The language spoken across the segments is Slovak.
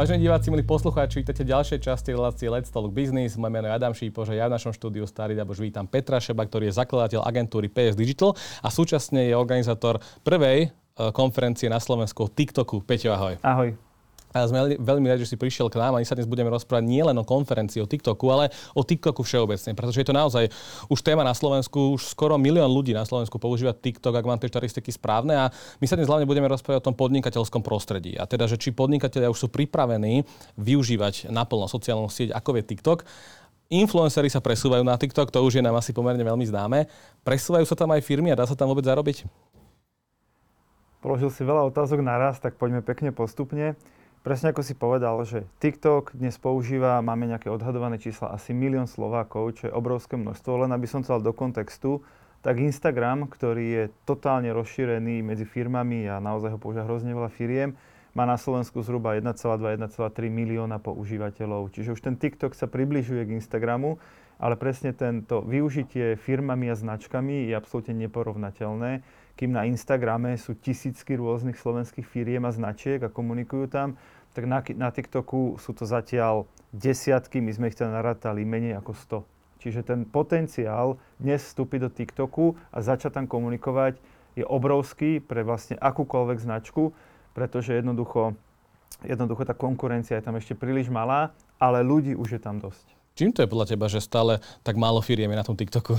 Vážení diváci, milí poslucháči, vítajte v ďalšej časti relácie Let's Talk Business. Moje meno je Adam Šípoš a ja v našom štúdiu Starý Dabož vítam Petra Šeba, ktorý je zakladateľ agentúry PS Digital a súčasne je organizátor prvej eh, konferencie na Slovensku TikToku. Peťo, ahoj. Ahoj. A sme veľmi radi, že si prišiel k nám a my sa dnes budeme rozprávať nielen o konferencii o TikToku, ale o TikToku všeobecne, pretože je to naozaj už téma na Slovensku, už skoro milión ľudí na Slovensku používa TikTok, ak mám tie štatistiky správne a my sa dnes hlavne budeme rozprávať o tom podnikateľskom prostredí. A teda, že či podnikatelia už sú pripravení využívať naplno sociálnu sieť, ako je TikTok. Influencery sa presúvajú na TikTok, to už je nám asi pomerne veľmi známe. Presúvajú sa tam aj firmy a dá sa tam vôbec zarobiť? Položil si veľa otázok naraz, tak poďme pekne postupne. Presne ako si povedal, že TikTok dnes používa, máme nejaké odhadované čísla, asi milión Slovákov, čo je obrovské množstvo. Len aby som chcel do kontextu, tak Instagram, ktorý je totálne rozšírený medzi firmami a naozaj ho používa hrozne veľa firiem, má na Slovensku zhruba 1,2-1,3 milióna používateľov. Čiže už ten TikTok sa približuje k Instagramu, ale presne tento využitie firmami a značkami je absolútne neporovnateľné kým na Instagrame sú tisícky rôznych slovenských firiem a značiek a komunikujú tam, tak na, na TikToku sú to zatiaľ desiatky, my sme ich teda narátali menej ako 100. Čiže ten potenciál dnes vstúpiť do TikToku a začať tam komunikovať je obrovský pre vlastne akúkoľvek značku, pretože jednoducho, jednoducho tá konkurencia je tam ešte príliš malá, ale ľudí už je tam dosť. Čím to je podľa teba, že stále tak málo firiem je na tom TikToku?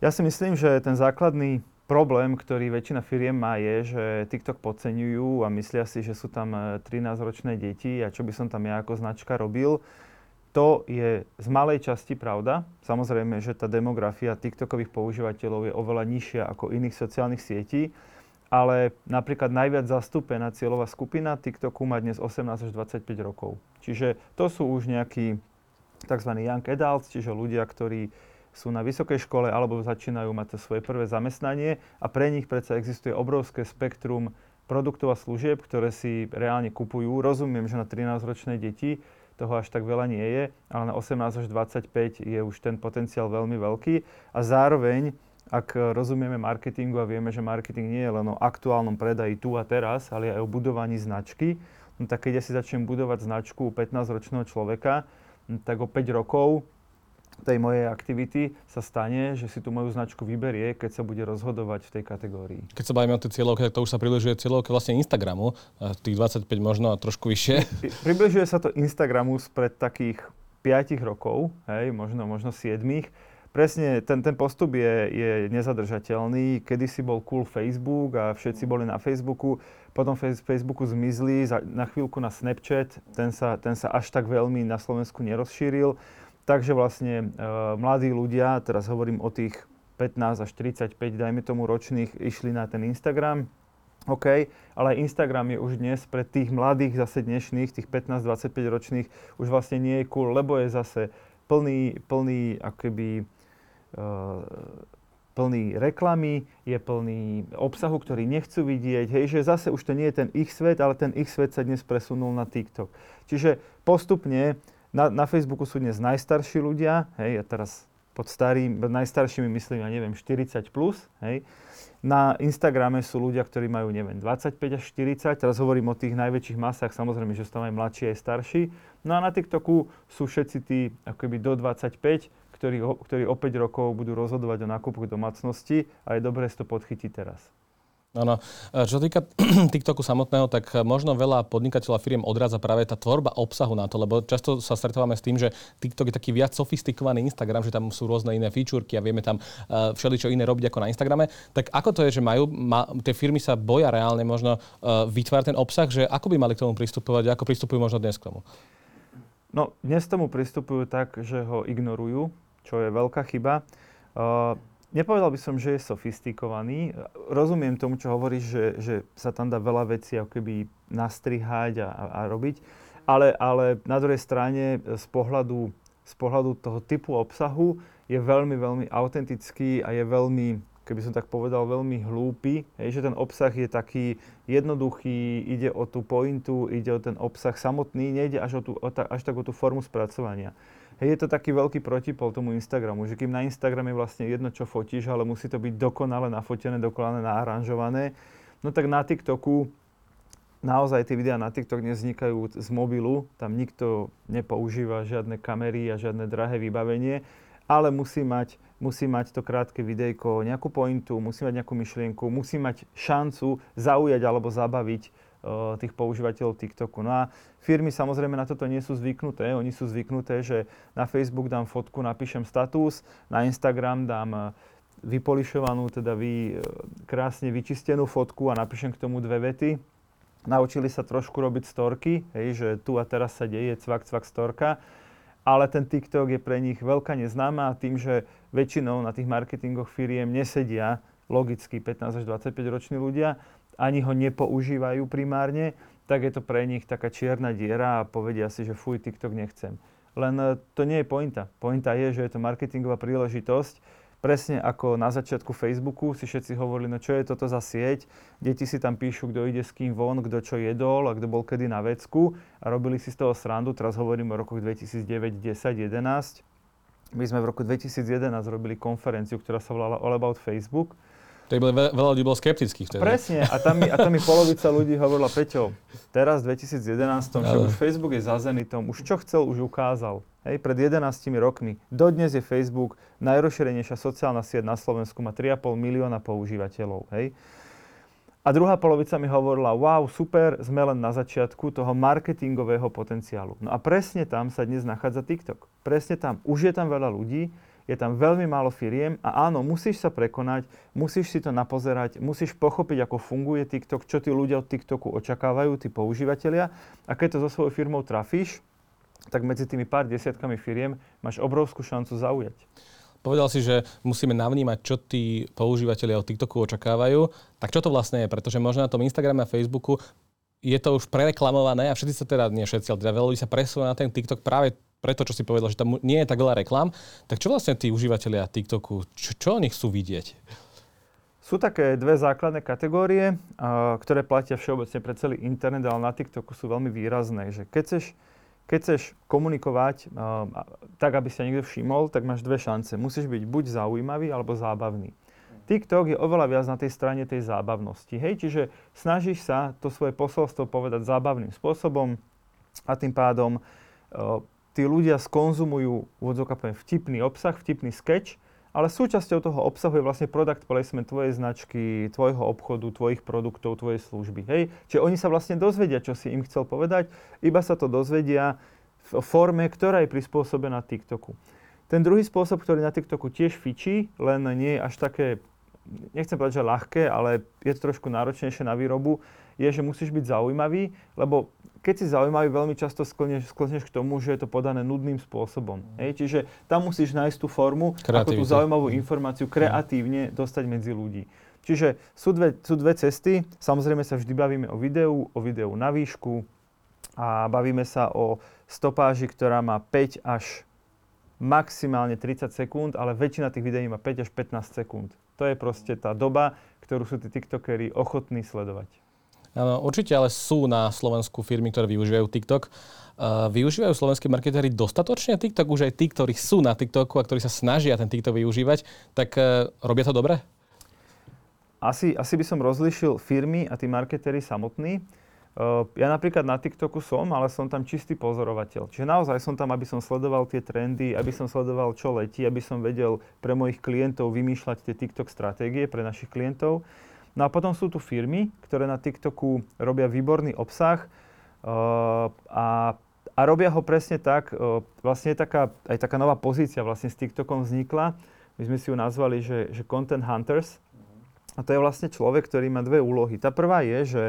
Ja si myslím, že ten základný problém, ktorý väčšina firiem má, je, že TikTok podceňujú a myslia si, že sú tam 13-ročné e, deti a čo by som tam ja ako značka robil. To je z malej časti pravda. Samozrejme, že tá demografia TikTokových používateľov je oveľa nižšia ako iných sociálnych sietí, ale napríklad najviac zastúpená cieľová skupina TikToku má dnes 18 až 25 rokov. Čiže to sú už nejakí tzv. young adults, čiže ľudia, ktorí sú na vysokej škole alebo začínajú mať svoje prvé zamestnanie a pre nich predsa existuje obrovské spektrum produktov a služieb, ktoré si reálne kupujú. Rozumiem, že na 13-ročné deti toho až tak veľa nie je, ale na 18 až 25 je už ten potenciál veľmi veľký a zároveň ak rozumieme marketingu a vieme, že marketing nie je len o aktuálnom predaji tu a teraz, ale aj o budovaní značky, no tak keď ja si začnem budovať značku 15-ročného človeka, no tak o 5 rokov tej mojej aktivity sa stane, že si tú moju značku vyberie, keď sa bude rozhodovať v tej kategórii. Keď sa bavíme o tej cieľovke, tak to už sa približuje cieľovke vlastne Instagramu, tých 25 možno a trošku vyššie. Približuje sa to Instagramu spred takých 5 rokov, hej, možno, možno 7. Presne ten, ten postup je, je nezadržateľný. Kedy si bol cool Facebook a všetci boli na Facebooku, potom Facebooku zmizli, na chvíľku na Snapchat, ten sa, ten sa až tak veľmi na Slovensku nerozšíril. Takže vlastne e, mladí ľudia, teraz hovorím o tých 15 až 35, dajme tomu ročných, išli na ten Instagram. OK, ale Instagram je už dnes pre tých mladých zase dnešných, tých 15-25 ročných, už vlastne nie je cool, lebo je zase plný, plný akoby, uh, plný reklamy, je plný obsahu, ktorý nechcú vidieť, hej, že zase už to nie je ten ich svet, ale ten ich svet sa dnes presunul na TikTok. Čiže postupne na, na Facebooku sú dnes najstarší ľudia, hej, ja teraz pod starým, najstaršími myslím, ja neviem, 40 plus, hej. Na Instagrame sú ľudia, ktorí majú, neviem, 25 až 40, teraz hovorím o tých najväčších masách, samozrejme, že sú tam aj mladší, aj starší. No a na TikToku sú všetci tí, akoby do 25, ktorí, ktorí o 5 rokov budú rozhodovať o nákupoch domácnosti a je dobré si to podchytiť teraz. Áno. Čo sa týka TikToku samotného, tak možno veľa podnikateľov a firiem odrádza práve tá tvorba obsahu na to, lebo často sa stretávame s tým, že TikTok je taký viac sofistikovaný Instagram, že tam sú rôzne iné featurky a vieme tam uh, všeličo iné robiť ako na Instagrame. Tak ako to je, že majú, ma, tie firmy sa boja reálne možno uh, vytvárať ten obsah, že ako by mali k tomu pristupovať, ako pristupujú možno dnes k tomu? No, dnes tomu pristupujú tak, že ho ignorujú, čo je veľká chyba. Uh, Nepovedal by som, že je sofistikovaný. Rozumiem tomu, čo hovoríš, že, že sa tam dá veľa vecí ako keby nastrihať a, a, robiť, ale, ale na druhej strane z pohľadu, z pohľadu toho typu obsahu je veľmi, veľmi autentický a je veľmi, keby som tak povedal, veľmi hlúpy. Hej, že ten obsah je taký jednoduchý, ide o tú pointu, ide o ten obsah samotný, nejde až, o tú, o ta, až tak o tú formu spracovania. Hej, je to taký veľký protipol tomu Instagramu, že kým na Instagrame je vlastne jedno, čo fotíš, ale musí to byť dokonale nafotené, dokonale naaranžované, no tak na TikToku naozaj tie videá na TikTok nevznikajú z mobilu, tam nikto nepoužíva žiadne kamery a žiadne drahé vybavenie, ale musí mať, musí mať to krátke videjko nejakú pointu, musí mať nejakú myšlienku, musí mať šancu zaujať alebo zabaviť tých používateľov TikToku. No a firmy samozrejme na toto nie sú zvyknuté. Oni sú zvyknuté, že na Facebook dám fotku, napíšem status, na Instagram dám uh, vypolišovanú, teda vy, uh, krásne vyčistenú fotku a napíšem k tomu dve vety naučili sa trošku robiť storky, hej, že tu a teraz sa deje cvak, cvak, storka, ale ten TikTok je pre nich veľká neznáma tým, že väčšinou na tých marketingoch firiem nesedia logicky 15 až 25 roční ľudia, ani ho nepoužívajú primárne, tak je to pre nich taká čierna diera a povedia si, že fuj, TikTok nechcem. Len e, to nie je pointa. Pointa je, že je to marketingová príležitosť, presne ako na začiatku Facebooku si všetci hovorili, no čo je toto za sieť, deti si tam píšu, kto ide s kým von, kto čo jedol a kto bol kedy na vecku a robili si z toho srandu, teraz hovorím o rokoch 2009, 10, 11. My sme v roku 2011 robili konferenciu, ktorá sa volala All About Facebook to boli, veľa ľudí bolo skeptických vtedy. Presne. A tam, mi, a tam mi polovica ľudí hovorila, Peťo, teraz v 2011, že už Facebook je za Zenitom, už čo chcel, už ukázal. Hej, pred 11 rokmi. Dodnes je Facebook najrozšírenejšia sociálna sieť na Slovensku, má 3,5 milióna používateľov. Hej. A druhá polovica mi hovorila, wow, super, sme len na začiatku toho marketingového potenciálu. No a presne tam sa dnes nachádza TikTok. Presne tam. Už je tam veľa ľudí, je tam veľmi málo firiem a áno, musíš sa prekonať, musíš si to napozerať, musíš pochopiť, ako funguje TikTok, čo tí ľudia od TikToku očakávajú, tí používateľia a keď to so svojou firmou trafíš, tak medzi tými pár desiatkami firiem máš obrovskú šancu zaujať. Povedal si, že musíme navnímať, čo tí používateľia od TikToku očakávajú. Tak čo to vlastne je? Pretože možno na tom Instagrame a Facebooku je to už prereklamované a všetci sa teda, nie všetci, ale teda veľa ľudí sa presúva na ten TikTok práve preto, čo si povedal, že tam nie je tak veľa reklam, tak čo vlastne tí užívateľia TikToku, čo, čo oni chcú vidieť? Sú také dve základné kategórie, ktoré platia všeobecne pre celý internet, ale na TikToku sú veľmi výrazné. Že keď chceš, keď chceš komunikovať tak, aby sa niekto všimol, tak máš dve šance. Musíš byť buď zaujímavý, alebo zábavný. TikTok je oveľa viac na tej strane tej zábavnosti. Hej? Čiže snažíš sa to svoje posolstvo povedať zábavným spôsobom a tým pádom tí ľudia skonzumujú úvodzovka vtipný obsah, vtipný sketch, ale súčasťou toho obsahu je vlastne product placement tvojej značky, tvojho obchodu, tvojich produktov, tvojej služby. Hej? Čiže oni sa vlastne dozvedia, čo si im chcel povedať, iba sa to dozvedia v forme, ktorá je prispôsobená TikToku. Ten druhý spôsob, ktorý na TikToku tiež fičí, len nie je až také, nechcem povedať, že ľahké, ale je to trošku náročnejšie na výrobu, je, že musíš byť zaujímavý, lebo keď si zaujímavý, veľmi často sklneš, sklneš k tomu, že je to podané nudným spôsobom. Mm. Hej? Čiže tam musíš nájsť tú formu, ako tú zaujímavú informáciu kreatívne dostať medzi ľudí. Čiže sú dve, sú dve cesty. Samozrejme sa vždy bavíme o videu, o videu na výšku a bavíme sa o stopáži, ktorá má 5 až maximálne 30 sekúnd, ale väčšina tých videí má 5 až 15 sekúnd. To je proste tá doba, ktorú sú tí tiktokery ochotní sledovať. Áno, určite ale sú na Slovensku firmy, ktoré využívajú TikTok. Využívajú slovenskí marketéri dostatočne TikTok? Už aj tí, ktorí sú na TikToku a ktorí sa snažia ten TikTok využívať, tak uh, robia to dobre? Asi, asi by som rozlišil firmy a tí marketéri samotní. Uh, ja napríklad na TikToku som, ale som tam čistý pozorovateľ. Čiže naozaj som tam, aby som sledoval tie trendy, aby som sledoval, čo letí, aby som vedel pre mojich klientov vymýšľať tie TikTok stratégie pre našich klientov. No a potom sú tu firmy, ktoré na TikToku robia výborný obsah uh, a, a robia ho presne tak, uh, vlastne je taká, aj taká nová pozícia vlastne s TikTokom vznikla. My sme si ju nazvali, že, že Content Hunters. A to je vlastne človek, ktorý má dve úlohy. Tá prvá je, že,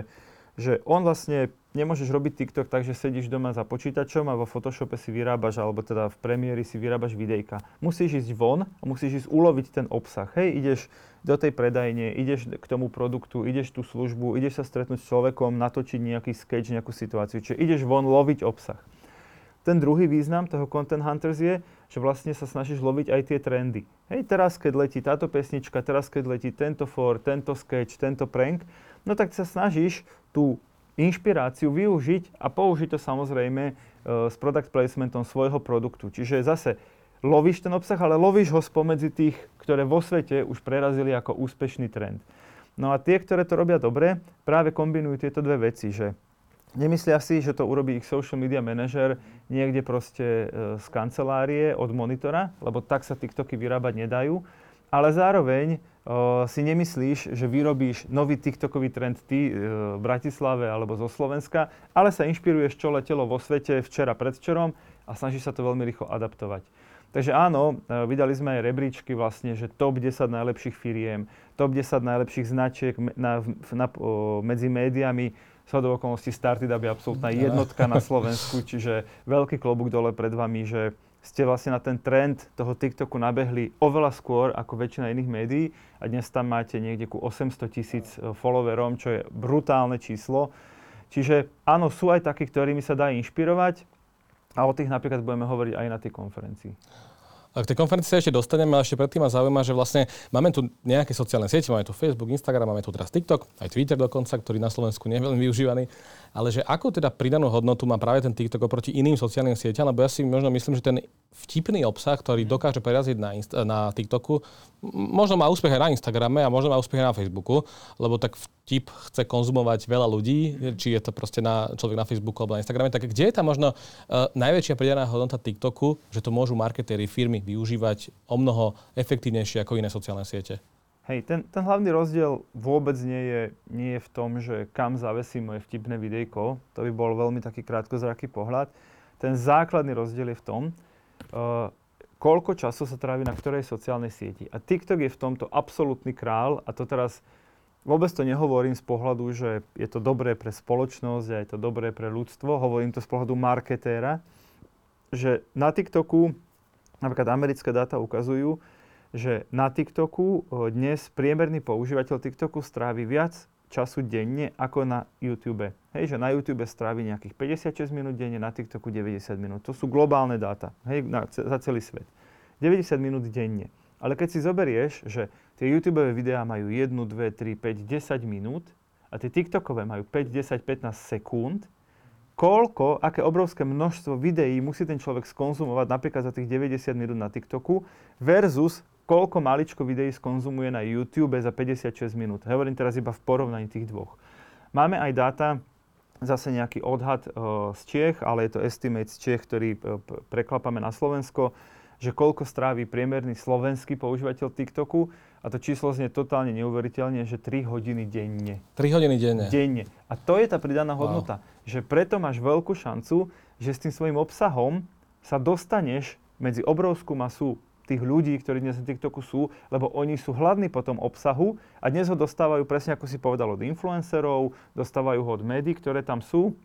že on vlastne nemôžeš robiť TikTok tak, že sedíš doma za počítačom a vo Photoshope si vyrábaš, alebo teda v Premiéri si vyrábaš videjka. Musíš ísť von a musíš ísť uloviť ten obsah. Hej, ideš do tej predajne, ideš k tomu produktu, ideš tú službu, ideš sa stretnúť s človekom, natočiť nejaký sketch, nejakú situáciu. Čiže ideš von loviť obsah. Ten druhý význam toho Content Hunters je, že vlastne sa snažíš loviť aj tie trendy. Hej, teraz keď letí táto pesnička, teraz keď letí tento for, tento sketch, tento prank, no tak sa snažíš tú inšpiráciu využiť a použiť to samozrejme e, s product placementom svojho produktu. Čiže zase lovíš ten obsah, ale lovíš ho spomedzi tých, ktoré vo svete už prerazili ako úspešný trend. No a tie, ktoré to robia dobre, práve kombinujú tieto dve veci, že nemyslia si, že to urobí ich social media manažer niekde proste e, z kancelárie od monitora, lebo tak sa TikToky vyrábať nedajú, ale zároveň si nemyslíš, že vyrobíš nový TikTokový trend ty e, v Bratislave alebo zo Slovenska, ale sa inšpiruješ, čo letelo vo svete včera, predvčerom a snažíš sa to veľmi rýchlo adaptovať. Takže áno, e, vydali sme aj rebríčky vlastne, že top 10 najlepších firiem, top 10 najlepších značiek na, na, na, medzi médiami, shodou okolností Started je absolútna jednotka na Slovensku, čiže veľký klobúk dole pred vami, že ste vlastne na ten trend toho TikToku nabehli oveľa skôr ako väčšina iných médií a dnes tam máte niekde ku 800 tisíc e, followerom, čo je brutálne číslo. Čiže áno, sú aj takí, ktorými sa dá inšpirovať a o tých napríklad budeme hovoriť aj na tej konferencii. A k tej konferencii sa ešte dostaneme, ale ešte predtým ma zaujíma, že vlastne máme tu nejaké sociálne siete, máme tu Facebook, Instagram, máme tu teraz TikTok, aj Twitter dokonca, ktorý na Slovensku nie je veľmi využívaný. Ale že ako teda pridanú hodnotu má práve ten TikTok oproti iným sociálnym sieťam, lebo ja si možno myslím, že ten vtipný obsah, ktorý dokáže preraziť na, Inst- na TikToku, možno má úspech aj na Instagrame a možno má úspech aj na Facebooku, lebo tak vtip chce konzumovať veľa ľudí, či je to proste na, človek na Facebooku alebo na Instagrame. Tak kde je tam možno uh, najväčšia pridaná hodnota TikToku, že to môžu marketéri firmy využívať o mnoho efektívnejšie ako iné sociálne siete? Hej, ten, ten hlavný rozdiel vôbec nie je, nie je v tom, že kam zavesím moje vtipné videjko. To by bol veľmi taký krátkozraký pohľad. Ten základný rozdiel je v tom, uh, koľko času sa trávi na ktorej sociálnej sieti. A TikTok je v tomto absolútny král a to teraz vôbec to nehovorím z pohľadu, že je to dobré pre spoločnosť a je to dobré pre ľudstvo. Hovorím to z pohľadu marketéra, že na TikToku, napríklad americké dáta ukazujú, že na TikToku dnes priemerný používateľ TikToku strávi viac času denne ako na YouTube. Hej, že na YouTube strávi nejakých 56 minút denne, na TikToku 90 minút. To sú globálne dáta, hej, na, za celý svet. 90 minút denne. Ale keď si zoberieš, že tie YouTube videá majú 1, 2, 3, 5, 10 minút a tie TikTokové majú 5, 10, 15 sekúnd, koľko, aké obrovské množstvo videí musí ten človek skonzumovať napríklad za tých 90 minút na TikToku versus koľko maličko videí skonzumuje na YouTube za 56 minút. Hovorím teraz iba v porovnaní tých dvoch. Máme aj dáta, zase nejaký odhad uh, z Čiech, ale je to estimate z Čiech, ktorý uh, preklapame na Slovensko, že koľko strávi priemerný slovenský používateľ TikToku a to číslo znie totálne neuveriteľne, že 3 hodiny denne. 3 hodiny denne. Denne. A to je tá pridaná hodnota. Wow. Že preto máš veľkú šancu, že s tým svojim obsahom sa dostaneš medzi obrovskú masu tých ľudí, ktorí dnes na TikToku sú, lebo oni sú hladní po tom obsahu a dnes ho dostávajú presne ako si povedal od influencerov, dostávajú ho od médií, ktoré tam sú,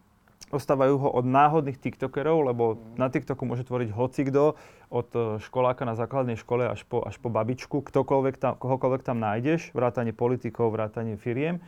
dostávajú ho od náhodných TikTokerov, lebo na TikToku môže tvoriť hocikdo, od e, školáka na základnej škole až po, až po babičku, ktokoľvek tam, kohokoľvek tam nájdeš, vrátanie politikov, vrátanie firiem.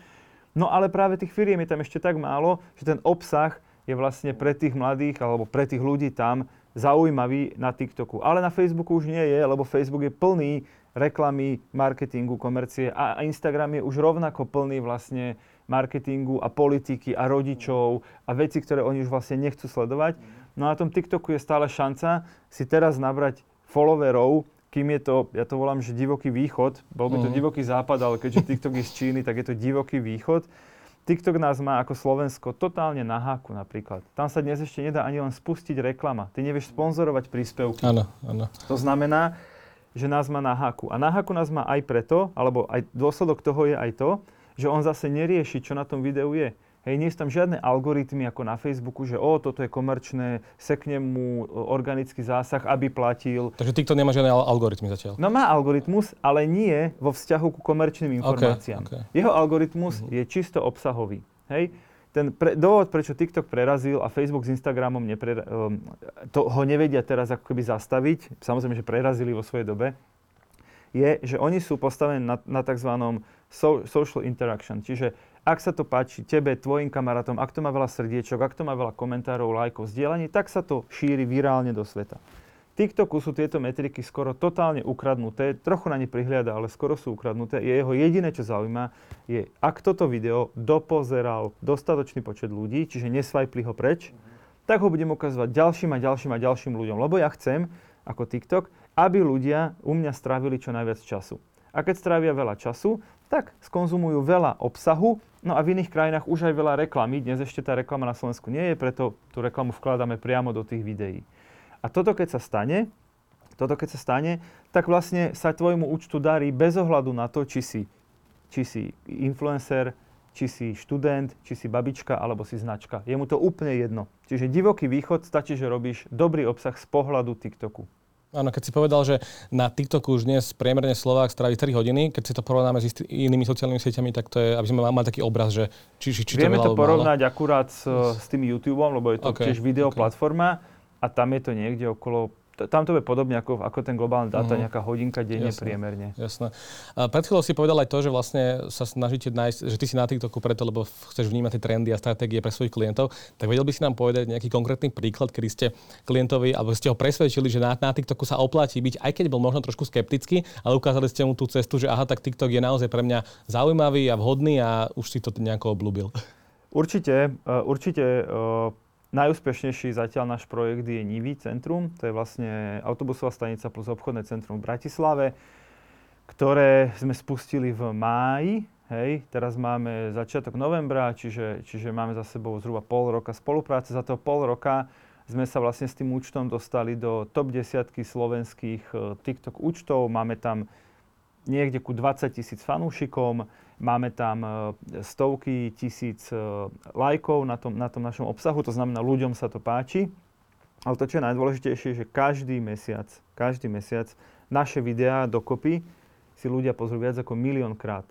No ale práve tých firiem je tam ešte tak málo, že ten obsah je vlastne pre tých mladých alebo pre tých ľudí tam zaujímavý na TikToku. Ale na Facebooku už nie je, lebo Facebook je plný reklamy, marketingu, komercie a Instagram je už rovnako plný vlastne marketingu a politiky a rodičov a veci, ktoré oni už vlastne nechcú sledovať. No a na tom TikToku je stále šanca si teraz nabrať followerov, kým je to, ja to volám, že divoký východ, bol by to uh-huh. divoký západ, ale keďže TikTok je z Číny, tak je to divoký východ. TikTok nás má ako Slovensko totálne na háku napríklad. Tam sa dnes ešte nedá ani len spustiť reklama. Ty nevieš sponzorovať príspevky. Áno, áno. To znamená, že nás má na háku. A na háku nás má aj preto, alebo aj dôsledok toho je aj to, že on zase nerieši, čo na tom videu je. Hej, nie sú tam žiadne algoritmy ako na Facebooku, že o, toto je komerčné, sekne mu organický zásah, aby platil. Takže TikTok nemá žiadne algoritmy zatiaľ? No má algoritmus, ale nie vo vzťahu ku komerčným informáciám. Okay, okay. Jeho algoritmus uh-huh. je čisto obsahový. Hej? Ten pre, dôvod, prečo TikTok prerazil a Facebook s Instagramom nepre, um, to ho nevedia teraz ako keby zastaviť, samozrejme, že prerazili vo svojej dobe, je, že oni sú postavení na, na tzv. So, social interaction. Čiže ak sa to páči tebe, tvojim kamarátom, ak to má veľa srdiečok, ak to má veľa komentárov, lajkov, zdieľaní, tak sa to šíri virálne do sveta. TikToku sú tieto metriky skoro totálne ukradnuté, trochu na ne prihliada, ale skoro sú ukradnuté. Je jeho jediné, čo zaujíma, je, ak toto video dopozeral dostatočný počet ľudí, čiže nesvajpli ho preč, tak ho budem ukazovať ďalším a ďalším a ďalším ľuďom. Lebo ja chcem, ako TikTok, aby ľudia u mňa strávili čo najviac času. A keď strávia veľa času, tak skonzumujú veľa obsahu, no a v iných krajinách už aj veľa reklamy. Dnes ešte tá reklama na Slovensku nie je, preto tú reklamu vkladáme priamo do tých videí. A toto keď sa stane, toto keď sa stane, tak vlastne sa tvojmu účtu darí bez ohľadu na to, či si, či si influencer, či si študent, či si babička, alebo si značka. Je mu to úplne jedno. Čiže divoký východ stačí, že robíš dobrý obsah z pohľadu TikToku. Áno, keď si povedal, že na TikToku už dnes priemerne Slovák strávi 3 hodiny, keď si to porovnáme s inými sociálnymi sieťami, tak to je, aby sme mali taký obraz, že či, či, či Vieme to, to porovnať málo. akurát s, s tým YouTubeom, lebo je to okay, tiež video okay. platforma a tam je to niekde okolo tam to je podobne ako, ako ten globálny dáta, uh-huh. nejaká hodinka denne jasné, priemerne. Jasné. A pred chvíľou si povedal aj to, že vlastne sa snažíte nájsť, že ty si na TikToku preto, lebo chceš vnímať tie trendy a stratégie pre svojich klientov, tak vedel by si nám povedať nejaký konkrétny príklad, kedy ste klientovi, alebo ste ho presvedčili, že na, na TikToku sa oplatí byť, aj keď bol možno trošku skeptický, ale ukázali ste mu tú cestu, že aha, tak TikTok je naozaj pre mňa zaujímavý a vhodný a už si to nejako oblúbil. Určite, uh, určite uh, Najúspešnejší zatiaľ náš projekt je Nivy centrum, to je vlastne autobusová stanica plus obchodné centrum v Bratislave, ktoré sme spustili v máji. Hej, teraz máme začiatok novembra, čiže, čiže máme za sebou zhruba pol roka spolupráce. Za toho pol roka sme sa vlastne s tým účtom dostali do top desiatky slovenských eh, TikTok účtov. Máme tam niekde ku 20 tisíc fanúšikom, máme tam e, stovky tisíc e, lajkov na tom, na tom našom obsahu, to znamená, ľuďom sa to páči. Ale to, čo je najdôležitejšie, že každý mesiac, každý mesiac naše videá dokopy si ľudia pozrú viac ako milión krát.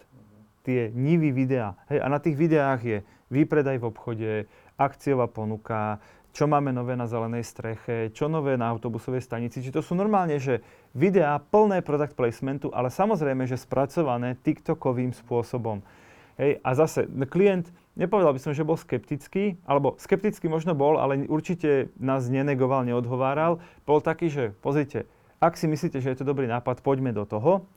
Tie nivy videá. Hej, a na tých videách je výpredaj v obchode, akciová ponuka, čo máme nové na zelenej streche, čo nové na autobusovej stanici. Čiže to sú normálne, že videá plné product placementu, ale samozrejme, že spracované TikTokovým spôsobom. Hej, a zase, klient, nepovedal by som, že bol skeptický, alebo skeptický možno bol, ale určite nás nenegoval, neodhováral. Bol taký, že pozrite, ak si myslíte, že je to dobrý nápad, poďme do toho.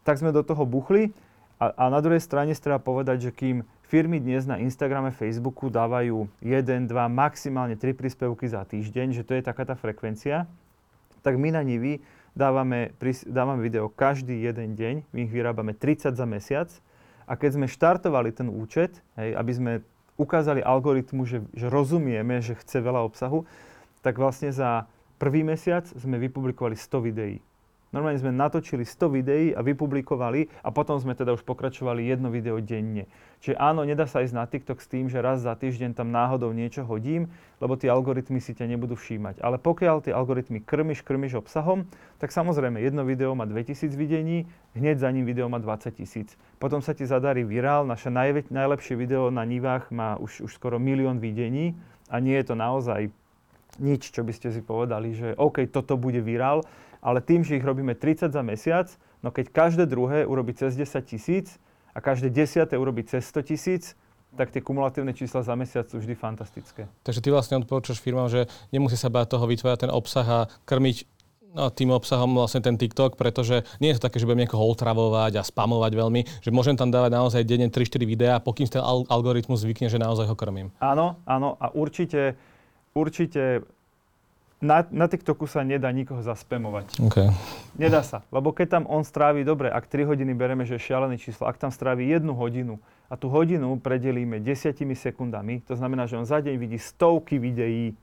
Tak sme do toho buchli a, a na druhej strane treba povedať, že kým Firmy dnes na Instagrame, Facebooku dávajú 1, 2, maximálne 3 príspevky za týždeň, že to je taká tá frekvencia. Tak my na Nivi dávame, dávame video každý jeden deň, my ich vyrábame 30 za mesiac. A keď sme štartovali ten účet, hej, aby sme ukázali algoritmu, že, že rozumieme, že chce veľa obsahu, tak vlastne za prvý mesiac sme vypublikovali 100 videí. Normálne sme natočili 100 videí a vypublikovali a potom sme teda už pokračovali jedno video denne. Čiže áno, nedá sa ísť na TikTok s tým, že raz za týždeň tam náhodou niečo hodím, lebo tie algoritmy si ťa nebudú všímať. Ale pokiaľ tie algoritmy krmiš, krmiš obsahom, tak samozrejme jedno video má 2000 videní, hneď za ním video má 20 tisíc. Potom sa ti zadarí virál, naše najve- najlepšie video na Nivách má už, už skoro milión videní a nie je to naozaj nič, čo by ste si povedali, že OK, toto bude virál, ale tým, že ich robíme 30 za mesiac, no keď každé druhé urobí cez 10 tisíc a každé desiate urobí cez 100 tisíc, tak tie kumulatívne čísla za mesiac sú vždy fantastické. Takže ty vlastne odporúčaš firmám, že nemusí sa báť toho vytvárať ten obsah a krmiť no, tým obsahom vlastne ten TikTok, pretože nie je to také, že budem niekoho otravovať a spamovať veľmi, že môžem tam dávať naozaj denne 3-4 videá, pokým ten algoritmus zvykne, že naozaj ho krmím. Áno, áno a určite, určite na, na TikToku sa nedá nikoho zaspemovať. Okay. Nedá sa, lebo keď tam on strávi, dobre, ak 3 hodiny bereme, že je šialené číslo, ak tam strávi jednu hodinu a tú hodinu predelíme desiatimi sekundami, to znamená, že on za deň vidí stovky videí,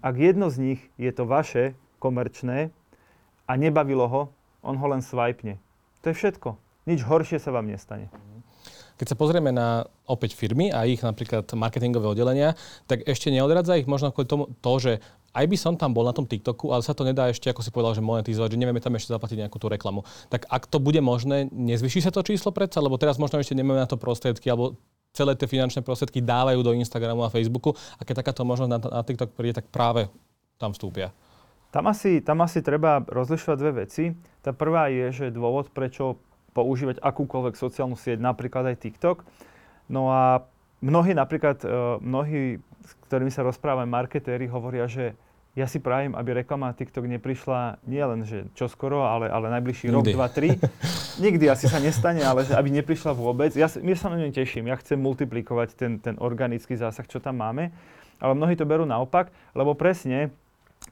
ak jedno z nich je to vaše, komerčné, a nebavilo ho, on ho len swipne. To je všetko. Nič horšie sa vám nestane. Keď sa pozrieme na opäť firmy a ich napríklad marketingové oddelenia, tak ešte neodradza ich možno kvôli tomu to, že aj by som tam bol na tom TikToku, ale sa to nedá ešte, ako si povedal, že monetizovať, že nevieme tam ešte zaplatiť nejakú tú reklamu. Tak ak to bude možné, nezvyší sa to číslo predsa, lebo teraz možno ešte nemáme na to prostriedky, alebo celé tie finančné prostriedky dávajú do Instagramu a Facebooku a keď takáto možnosť na, na TikTok príde, tak práve tam vstúpia. Tam asi, tam asi treba rozlišovať dve veci. Tá prvá je, že dôvod, prečo používať akúkoľvek sociálnu sieť, napríklad aj TikTok. No a mnohí napríklad, uh, mnohí, s ktorými sa rozprávam, marketéri, hovoria, že ja si prajem, aby reklama TikTok neprišla nie len, že čoskoro, ale, ale najbližší Nikdy. rok, dva, tri. Nikdy asi sa nestane, ale že aby neprišla vôbec. Ja, ja sa na ňu teším, ja chcem multiplikovať ten, ten organický zásah, čo tam máme. Ale mnohí to berú naopak, lebo presne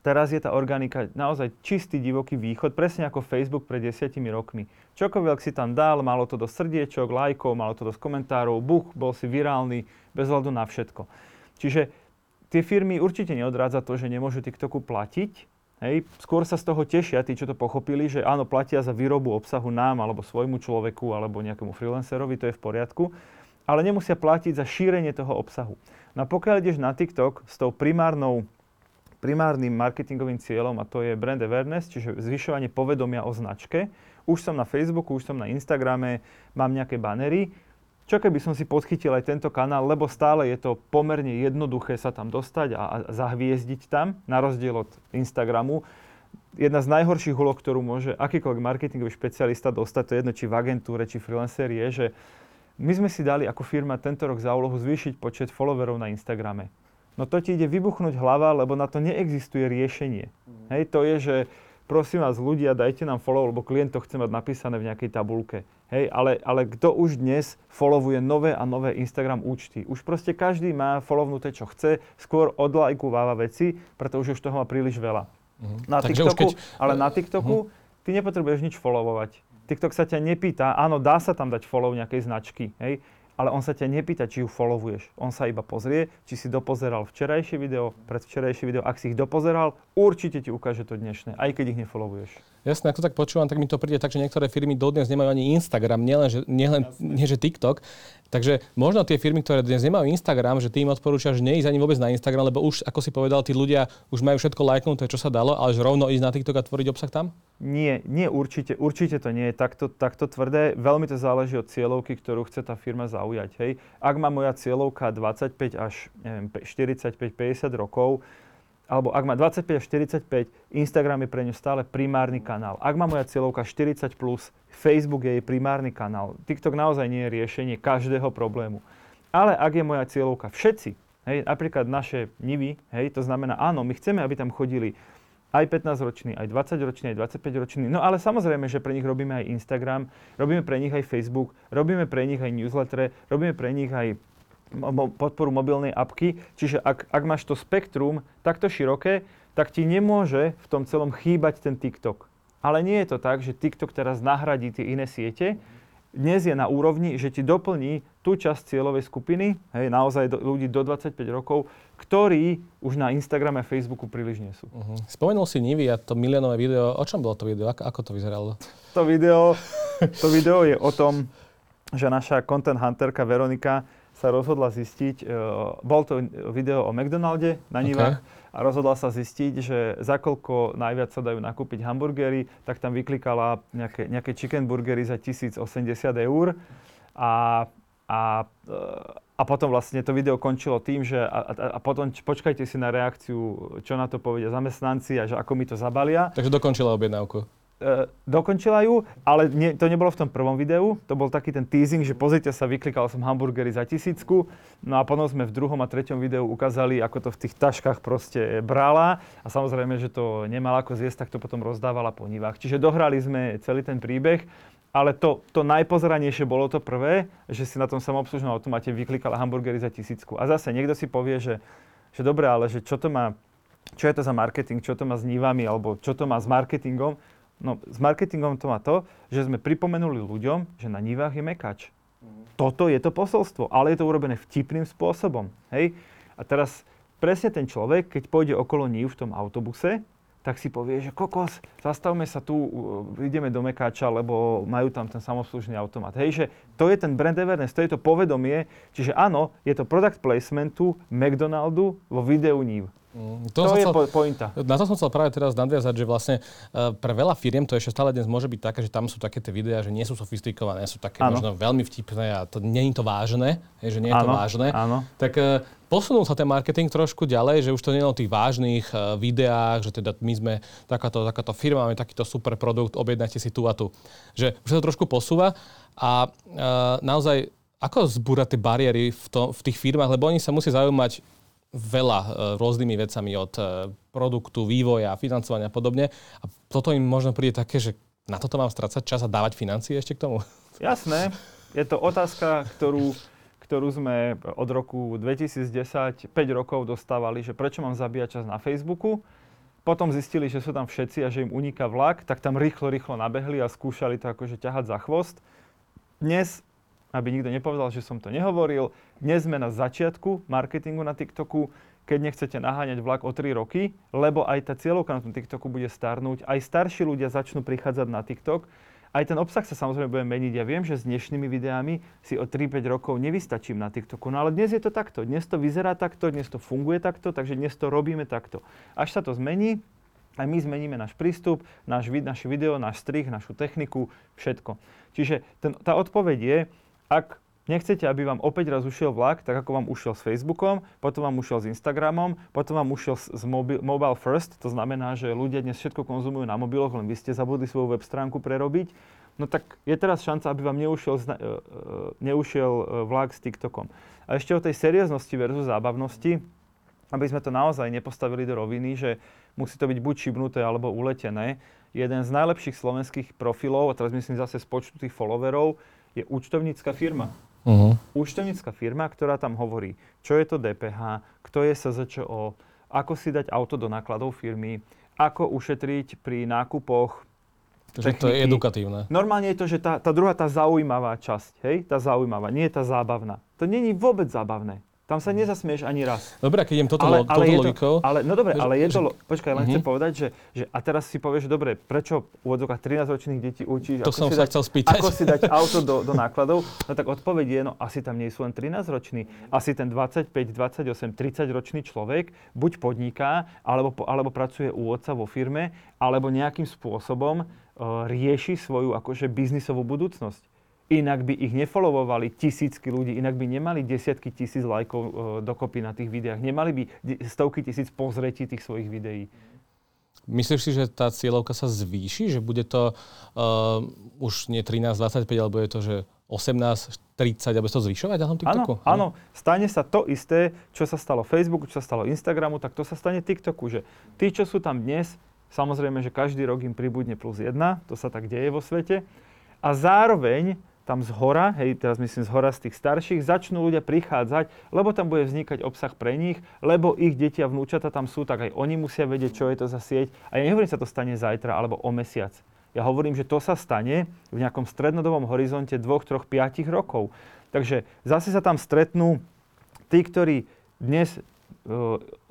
Teraz je tá organika naozaj čistý divoký východ, presne ako Facebook pred desiatimi rokmi. Čokoľvek si tam dal, malo to do srdiečok, lajkov, malo to do komentárov, buch, bol si virálny, bez hľadu na všetko. Čiže tie firmy určite neodrádza to, že nemôžu TikToku platiť, Hej, skôr sa z toho tešia tí, čo to pochopili, že áno, platia za výrobu obsahu nám, alebo svojmu človeku, alebo nejakému freelancerovi, to je v poriadku, ale nemusia platiť za šírenie toho obsahu. No a pokiaľ ideš na TikTok s tou primárnou primárnym marketingovým cieľom a to je brand awareness, čiže zvyšovanie povedomia o značke. Už som na Facebooku, už som na Instagrame, mám nejaké banery. Čo keby som si podchytil aj tento kanál, lebo stále je to pomerne jednoduché sa tam dostať a, a zahviezdiť tam, na rozdiel od Instagramu. Jedna z najhorších úloh, ktorú môže akýkoľvek marketingový špecialista dostať, to je jedno či v agentúre, či freelancer, je, že my sme si dali ako firma tento rok za úlohu zvýšiť počet followerov na Instagrame. No to ti ide vybuchnúť hlava, lebo na to neexistuje riešenie. Mm. Hej, to je, že prosím vás ľudia, dajte nám follow, lebo klient to chce mať napísané v nejakej tabulke. Hej, ale, ale kto už dnes followuje nové a nové Instagram účty? Už proste každý má follownuté, čo chce, skôr od lajku váva veci, pretože už toho má príliš veľa. Mm. Na Takže TikToku, keď... ale na TikToku mm. ty nepotrebuješ nič followovať. TikTok sa ťa nepýta, áno, dá sa tam dať follow nejakej značky, hej, ale on sa ťa nepýta, či ju followuješ. On sa iba pozrie, či si dopozeral včerajšie video, predvčerajšie video. Ak si ich dopozeral, určite ti ukáže to dnešné, aj keď ich nefollowuješ. Jasné, ako tak počúvam, tak mi to príde tak, že niektoré firmy dodnes nemajú ani Instagram, nielen že, nielen, nie, že TikTok. Takže možno tie firmy, ktoré dnes nemajú Instagram, že ty im odporúčaš neísť ani vôbec na Instagram, lebo už, ako si povedal, tí ľudia už majú všetko lajknuté, čo sa dalo, ale že rovno ísť na TikTok a tvoriť obsah tam? Nie, nie určite, určite to nie je takto, takto tvrdé. Veľmi to záleží od cieľovky, ktorú chce tá firma zaujať. Hej. Ak má moja cieľovka 25 až neviem, 45-50 rokov, alebo ak má 25 až 45, Instagram je pre ňu stále primárny kanál. Ak má moja cieľovka 40+, plus, Facebook je jej primárny kanál. TikTok naozaj nie je riešenie každého problému. Ale ak je moja cieľovka všetci, hej, napríklad naše nivy, hej, to znamená, áno, my chceme, aby tam chodili aj 15-roční, aj 20-roční, aj 25-roční. No ale samozrejme, že pre nich robíme aj Instagram, robíme pre nich aj Facebook, robíme pre nich aj newsletter, robíme pre nich aj podporu mobilnej apky. Čiže ak, ak máš to spektrum takto široké, tak ti nemôže v tom celom chýbať ten TikTok. Ale nie je to tak, že TikTok teraz nahradí tie iné siete. Dnes je na úrovni, že ti doplní tú časť cieľovej skupiny, hej, naozaj do, ľudí do 25 rokov, ktorí už na Instagrame a Facebooku príliš nie sú. Uh-huh. Spomenul si Nivy a to miliónové video. O čom bolo to video? Ako, ako to vyzeralo? To video, to video je o tom, že naša content hunterka Veronika sa rozhodla zistiť, uh, bol to video o McDonalde na Nivách, okay. a rozhodla sa zistiť, že za koľko najviac sa dajú nakúpiť hamburgery, tak tam vyklikala nejaké, nejaké chicken burgery za 1080 eur a, a, eh, a potom vlastne to video končilo tým, že a, a, a potom počkajte si na reakciu, čo na to povedia zamestnanci a že ako mi to zabalia. Takže dokončila objednávku uh, dokončila ju, ale nie, to nebolo v tom prvom videu, to bol taký ten teasing, že pozrite sa, vyklikal som hamburgery za tisícku, no a potom sme v druhom a treťom videu ukázali, ako to v tých taškách proste brala a samozrejme, že to nemala ako zjesť, tak to potom rozdávala po nivách. Čiže dohrali sme celý ten príbeh, ale to, to najpozeranejšie bolo to prvé, že si na tom samoobslužnom automate vyklikala hamburgery za tisícku. A zase niekto si povie, že, že dobre, ale že čo to má, čo je to za marketing, čo to má s nivami, alebo čo to má s marketingom. No, s marketingom to má to, že sme pripomenuli ľuďom, že na nivách je mekač. Mm. Toto je to posolstvo, ale je to urobené vtipným spôsobom. Hej? A teraz presne ten človek, keď pôjde okolo nív v tom autobuse, tak si povie, že kokos, zastavme sa tu, ideme do Mekáča, lebo majú tam ten samoslužný automat. Hej, že to je ten brand awareness, to je to povedomie, čiže áno, je to product placementu McDonaldu vo videu nív. Mm, to, to je chcel, pointa. Na to som chcel práve teraz nadviazať, že vlastne uh, pre veľa firiem to ešte stále dnes môže byť také, že tam sú také tie videá, že nie sú sofistikované, sú také ano. možno veľmi vtipné a to nie je to vážne, je, že nie je ano, to vážne. Ano. Tak uh, posunul sa ten marketing trošku ďalej, že už to nie je o tých vážnych uh, videách, že teda my sme takáto, takáto firma, máme takýto super produkt, objednajte si tu a tu. Že už sa to trošku posúva a uh, naozaj ako zbúrať tie bariéry v, to, v tých firmách, lebo oni sa musí zaujímať veľa e, rôznymi vecami od e, produktu, vývoja, financovania a podobne. A toto im možno príde také, že na toto mám strácať čas a dávať financie ešte k tomu? Jasné. Je to otázka, ktorú, ktorú sme od roku 2010, 5 rokov dostávali, že prečo mám zabíjať čas na Facebooku. potom zistili, že sú tam všetci a že im uniká vlak, tak tam rýchlo, rýchlo nabehli a skúšali to akože ťahať za chvost. Dnes, aby nikto nepovedal, že som to nehovoril, dnes sme na začiatku marketingu na TikToku, keď nechcete naháňať vlak o 3 roky, lebo aj tá cieľovka na tom TikToku bude starnúť, aj starší ľudia začnú prichádzať na TikTok, aj ten obsah sa samozrejme bude meniť. Ja viem, že s dnešnými videami si o 3-5 rokov nevystačím na TikToku, no ale dnes je to takto. Dnes to vyzerá takto, dnes to funguje takto, takže dnes to robíme takto. Až sa to zmení, aj my zmeníme náš prístup, náš, naše video, náš strih, našu techniku, všetko. Čiže ten, tá odpoveď je, ak Nechcete, aby vám opäť raz ušiel vlak, tak ako vám ušiel s Facebookom, potom vám ušiel s Instagramom, potom vám ušiel z mobile first, to znamená, že ľudia dnes všetko konzumujú na mobiloch, len vy ste zabudli svoju web stránku prerobiť, no tak je teraz šanca, aby vám neušiel, uh, neušiel e, vlak s TikTokom. A ešte o tej serióznosti versus zábavnosti, aby sme to naozaj nepostavili do roviny, že musí to byť buď šibnuté alebo uletené. Jeden z najlepších slovenských profilov, a teraz myslím zase z počtu tých followerov, je účtovnícka firma. Uh-huh. Účtovnícka firma, ktorá tam hovorí, čo je to DPH, kto je SZČO, ako si dať auto do nákladov firmy, ako ušetriť pri nákupoch Takže to je edukatívne. Normálne je to, že tá, tá druhá, tá zaujímavá časť, hej, tá zaujímavá, nie je tá zábavná. To není vôbec zábavné. Tam sa nezasmieš ani raz. Dobre, keď idem toto, ale, ale toto logikou... ale, no dobre, ale je to... Počkaj, len uh-huh. chcem povedať, že, že a teraz si povieš, dobre, prečo úvodzokách 13-ročných detí učíš, to som sa dať, chcel spýtať. ako si dať auto do, do nákladov, no tak odpoveď je, no asi tam nie sú len 13-roční. Asi ten 25, 28, 30-ročný človek buď podniká, alebo, alebo pracuje u otca vo firme, alebo nejakým spôsobom uh, rieši svoju akože biznisovú budúcnosť. Inak by ich nefollowovali tisícky ľudí, inak by nemali desiatky tisíc lajkov e, dokopy na tých videách, nemali by stovky tisíc pozretí tých svojich videí. Myslíš si, že tá cieľovka sa zvýši? Že bude to uh, už nie 13, 25, alebo je to, že 18, 30 a bude to zvyšovať na tom TikToku? Áno, áno, stane sa to isté, čo sa stalo Facebooku, čo sa stalo Instagramu, tak to sa stane TikToku, že tí, čo sú tam dnes, samozrejme, že každý rok im pribudne plus jedna, to sa tak deje vo svete, a zároveň tam z hora, hej, teraz myslím z hora z tých starších, začnú ľudia prichádzať, lebo tam bude vznikať obsah pre nich, lebo ich deti a vnúčata tam sú, tak aj oni musia vedieť, čo je to za sieť. A ja nehovorím, sa to stane zajtra alebo o mesiac. Ja hovorím, že to sa stane v nejakom strednodobom horizonte 2, 3, 5 rokov. Takže zase sa tam stretnú tí, ktorí dnes e,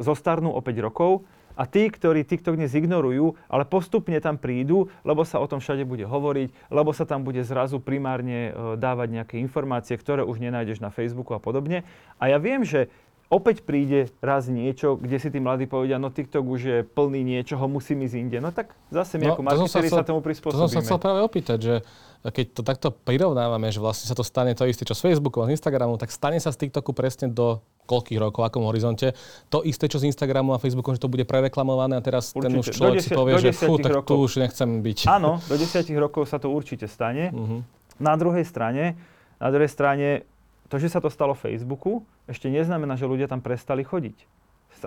zostarnú o 5 rokov, a tí, ktorí TikTok dnes ignorujú, ale postupne tam prídu, lebo sa o tom všade bude hovoriť, lebo sa tam bude zrazu primárne e, dávať nejaké informácie, ktoré už nenájdeš na Facebooku a podobne. A ja viem, že opäť príde raz niečo, kde si tí mladí povedia, no TikTok už je plný niečoho, musím ísť inde. No tak zase my no, ako marketeri sa, sa tomu prispôsobíme. To som sa chcel práve opýtať, že keď to takto prirovnávame, že vlastne sa to stane to isté, čo s Facebooku a z Instagramu, tak stane sa z TikToku presne do koľkých rokov, akom horizonte. To isté, čo z Instagramu a Facebooku, že to bude prereklamované a teraz určite. ten už človek desia- si povie, že fú, tak rokov. tu už nechcem byť. Áno, do desiatich rokov sa to určite stane. Uh-huh. Na druhej strane, na druhej strane, to, že sa to stalo Facebooku, ešte neznamená, že ľudia tam prestali chodiť.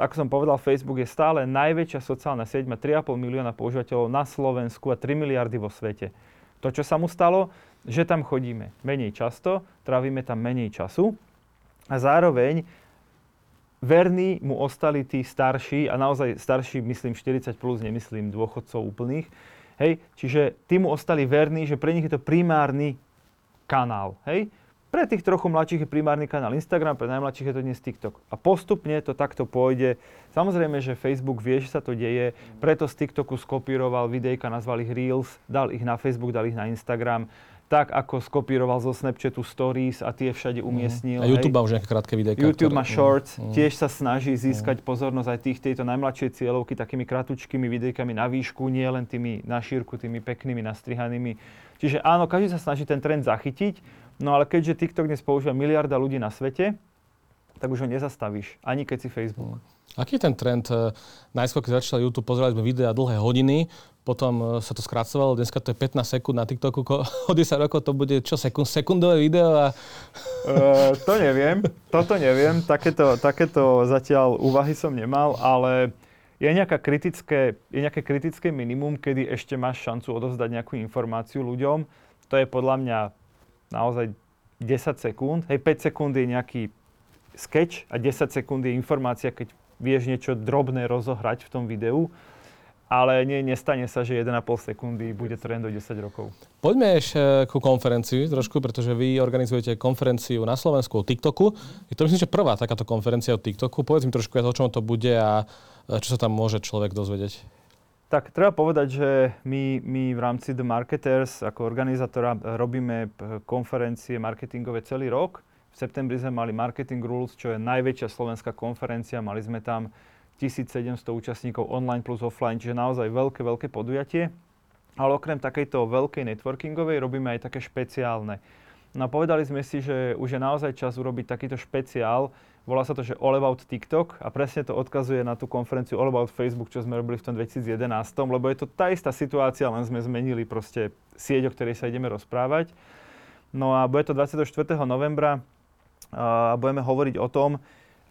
Ako som povedal, Facebook je stále najväčšia sociálna sieť, má 3,5 milióna používateľov na Slovensku a 3 miliardy vo svete. To, čo sa mu stalo, že tam chodíme menej často, trávime tam menej času a zároveň verní mu ostali tí starší, a naozaj starší myslím 40 plus, nemyslím dôchodcov úplných, hej, čiže tí mu ostali verní, že pre nich je to primárny kanál, hej. Pre tých trochu mladších je primárny kanál Instagram, pre najmladších je to dnes TikTok. A postupne to takto pôjde. Samozrejme, že Facebook vie, že sa to deje, preto z TikToku skopíroval videjka, nazval ich Reels, dal ich na Facebook, dal ich na Instagram tak ako skopíroval zo Snapchatu Stories a tie všade mhm. umiestnil. A YouTube má už nejaké krátke videjka. YouTube ktoré... má Shorts, mm. tiež sa snaží získať mm. pozornosť aj tých tejto najmladšej cieľovky takými kratučkými videjkami na výšku, nie len tými na šírku, tými peknými, nastrihanými. Čiže áno, každý sa snaží ten trend zachytiť, no ale keďže TikTok dnes používa miliarda ľudí na svete, tak už ho nezastavíš, ani keď si Facebook. Aký je ten trend? Eh, najskôr, keď začal YouTube, pozerali sme videa dlhé hodiny, potom eh, sa to skracovalo, dneska to je 15 sekúnd na TikToku, o 10 rokov to bude čo, sekund, sekundové video? A... Uh, to neviem, toto neviem, takéto, takéto zatiaľ úvahy som nemal, ale je, nejaká kritické, je nejaké kritické minimum, kedy ešte máš šancu odovzdať nejakú informáciu ľuďom. To je podľa mňa naozaj 10 sekúnd. Hej, 5 sekúnd je nejaký sketch a 10 sekúnd je informácia, keď vieš niečo drobné rozohrať v tom videu. ale nie, nestane sa, že 1,5 sekundy bude trend do 10 rokov. Poďme ešte ku konferencii trošku, pretože vy organizujete konferenciu na Slovensku o TikToku. Je to myslím, že prvá takáto konferencia o TikToku. Povedz mi trošku o čom to bude a čo sa tam môže človek dozvedieť. Tak treba povedať, že my, my v rámci The Marketers ako organizátora robíme konferencie marketingové celý rok. V septembri sme mali Marketing Rules, čo je najväčšia slovenská konferencia. Mali sme tam 1700 účastníkov online plus offline, čiže naozaj veľké, veľké podujatie. Ale okrem takejto veľkej networkingovej robíme aj také špeciálne. No a povedali sme si, že už je naozaj čas urobiť takýto špeciál, Volá sa to, že All About TikTok a presne to odkazuje na tú konferenciu All About Facebook, čo sme robili v tom 2011, lebo je to tá istá situácia, len sme zmenili proste sieť, o ktorej sa ideme rozprávať. No a bude to 24. novembra a budeme hovoriť o tom,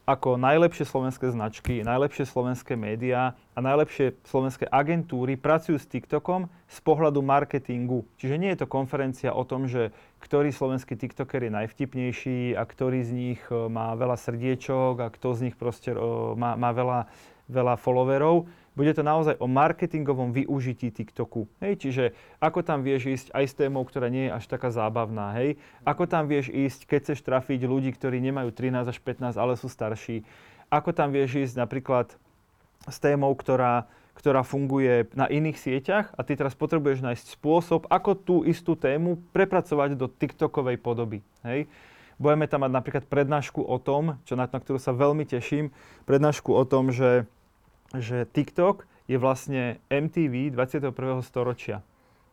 ako najlepšie slovenské značky, najlepšie slovenské médiá a najlepšie slovenské agentúry pracujú s TikTokom z pohľadu marketingu. Čiže nie je to konferencia o tom, že ktorý slovenský TikToker je najvtipnejší a ktorý z nich e, má veľa srdiečok a kto z nich proste e, má, má veľa, veľa followerov bude to naozaj o marketingovom využití TikToku. Hej, čiže ako tam vieš ísť aj s témou, ktorá nie je až taká zábavná. Hej, ako tam vieš ísť, keď chceš trafiť ľudí, ktorí nemajú 13 až 15, ale sú starší. Ako tam vieš ísť napríklad s témou, ktorá, ktorá funguje na iných sieťach a ty teraz potrebuješ nájsť spôsob, ako tú istú tému prepracovať do TikTokovej podoby. Hej. Budeme tam mať napríklad prednášku o tom, čo na, na ktorú sa veľmi teším, prednášku o tom, že že TikTok je vlastne MTV 21. storočia.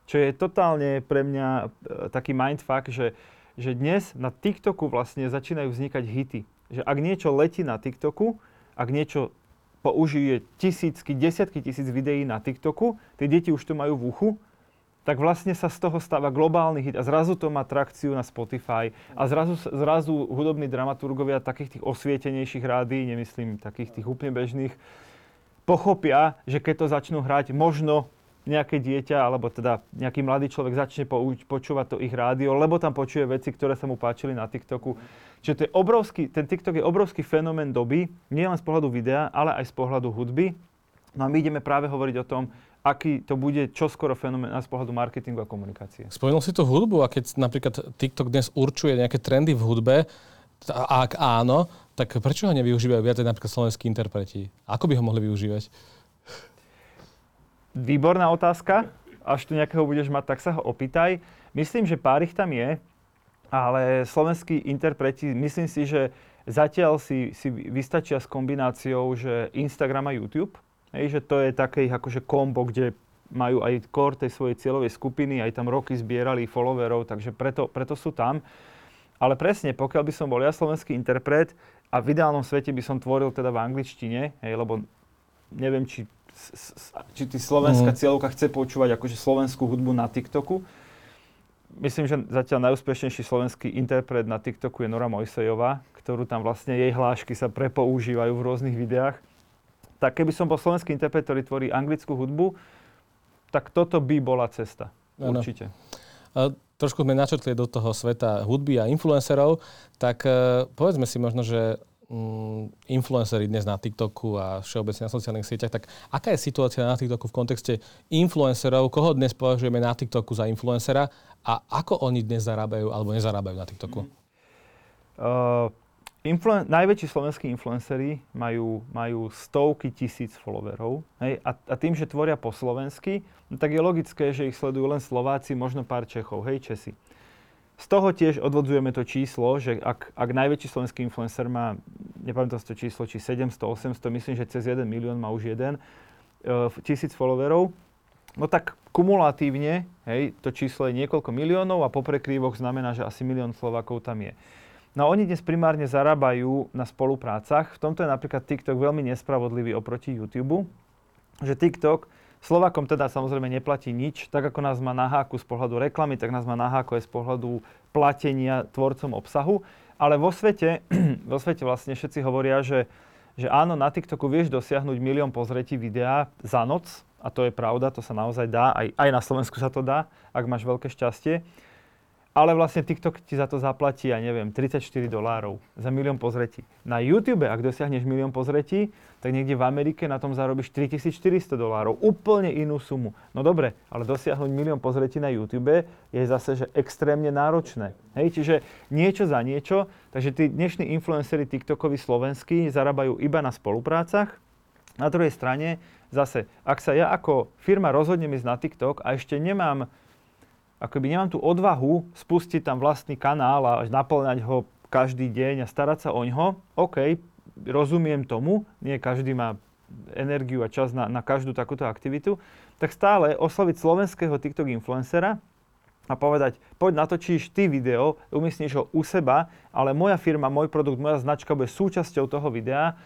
Čo je totálne pre mňa e, taký mindfuck, že, že dnes na TikToku vlastne začínajú vznikať hity. Že ak niečo letí na TikToku, ak niečo použije tisícky, desiatky tisíc videí na TikToku, tie deti už to majú v uchu, tak vlastne sa z toho stáva globálny hit a zrazu to má trakciu na Spotify a zrazu, zrazu hudobní dramaturgovia takých tých osvietenejších rádií, nemyslím takých tých úplne bežných, pochopia, že keď to začnú hrať, možno nejaké dieťa, alebo teda nejaký mladý človek začne počúvať to ich rádio, lebo tam počuje veci, ktoré sa mu páčili na TikToku. Čiže to je obrovský, ten TikTok je obrovský fenomén doby, nie len z pohľadu videa, ale aj z pohľadu hudby. No a my ideme práve hovoriť o tom, aký to bude čoskoro fenomén z pohľadu marketingu a komunikácie. Spomenul si tú hudbu a keď napríklad TikTok dnes určuje nejaké trendy v hudbe, a ak áno, tak prečo ho nevyužívajú viacej napríklad slovenskí interpreti? Ako by ho mohli využívať? Výborná otázka. Až tu nejakého budeš mať, tak sa ho opýtaj. Myslím, že pár ich tam je, ale slovenskí interpreti, myslím si, že zatiaľ si, si vystačia s kombináciou, že Instagram a YouTube. Hej, že to je také akože kombo, kde majú aj core tej svojej cieľovej skupiny, aj tam roky zbierali followerov, takže preto, preto sú tam. Ale presne, pokiaľ by som bol ja slovenský interpret a v ideálnom svete by som tvoril teda v angličtine, hej, lebo neviem, či, či ty slovenská mm. cieľovka chce počúvať akože slovenskú hudbu na TikToku. Myslím, že zatiaľ najúspešnejší slovenský interpret na TikToku je Nora Mojsejová, ktorú tam vlastne jej hlášky sa prepoužívajú v rôznych videách. Tak keby som bol slovenský interpret, ktorý tvorí anglickú hudbu, tak toto by bola cesta. Ano. Určite trošku sme načrtli do toho sveta hudby a influencerov, tak uh, povedzme si možno, že um, influenceri dnes na TikToku a všeobecne na sociálnych sieťach, tak aká je situácia na TikToku v kontexte influencerov? Koho dnes považujeme na TikToku za influencera a ako oni dnes zarábajú alebo nezarábajú na TikToku? Uh, Influen- najväčší slovenskí influenceri majú, majú stovky tisíc followerov hej, a, a tým, že tvoria po slovensky, no tak je logické, že ich sledujú len Slováci, možno pár Čechov, hej, Česi. Z toho tiež odvodzujeme to číslo, že ak, ak najväčší slovenský influencer má, nepamätám si to číslo, či 700, 800, myslím, že cez 1 milión má už jeden, uh, tisíc followerov, no tak kumulatívne, hej, to číslo je niekoľko miliónov a po prekrývoch znamená, že asi milión Slovákov tam je. No oni dnes primárne zarábajú na spoluprácach. V tomto je napríklad TikTok veľmi nespravodlivý oproti YouTube, že TikTok Slovakom teda samozrejme neplatí nič, tak ako nás má na háku z pohľadu reklamy, tak nás má na háku aj z pohľadu platenia tvorcom obsahu. Ale vo svete, vo svete vlastne všetci hovoria, že, že áno, na TikToku vieš dosiahnuť milión pozretí videa za noc, a to je pravda, to sa naozaj dá, aj, aj na Slovensku sa to dá, ak máš veľké šťastie ale vlastne TikTok ti za to zaplatí, ja neviem, 34 dolárov za milión pozretí. Na YouTube, ak dosiahneš milión pozretí, tak niekde v Amerike na tom zarobíš 3400 dolárov. Úplne inú sumu. No dobre, ale dosiahnuť milión pozretí na YouTube je zase že extrémne náročné. Hej, čiže niečo za niečo. Takže tí dnešní influenceri TikTokovi slovenskí zarábajú iba na spoluprácach. Na druhej strane, zase, ak sa ja ako firma rozhodnem ísť na TikTok a ešte nemám akoby nemám tú odvahu spustiť tam vlastný kanál a naplňať ho každý deň a starať sa o ňo, OK, rozumiem tomu, nie každý má energiu a čas na, na každú takúto aktivitu, tak stále osloviť slovenského TikTok influencera a povedať, poď natočíš ty video, umiestniš ho u seba, ale moja firma, môj produkt, moja značka bude súčasťou toho videa,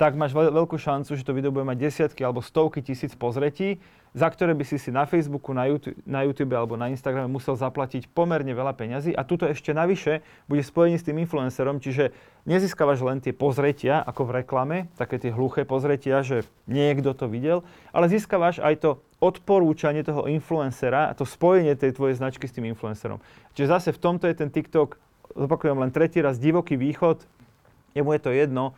tak máš veľkú šancu, že to video bude mať desiatky alebo stovky tisíc pozretí, za ktoré by si si na Facebooku, na YouTube, na YouTube alebo na Instagrame musel zaplatiť pomerne veľa peňazí a tuto ešte navyše bude spojený s tým influencerom, čiže nezískavaš len tie pozretia, ako v reklame, také tie hluché pozretia, že niekto to videl, ale získavaš aj to odporúčanie toho influencera a to spojenie tej tvojej značky s tým influencerom. Čiže zase v tomto je ten TikTok, zopakujem len tretí raz, divoký východ, jemu je to jedno,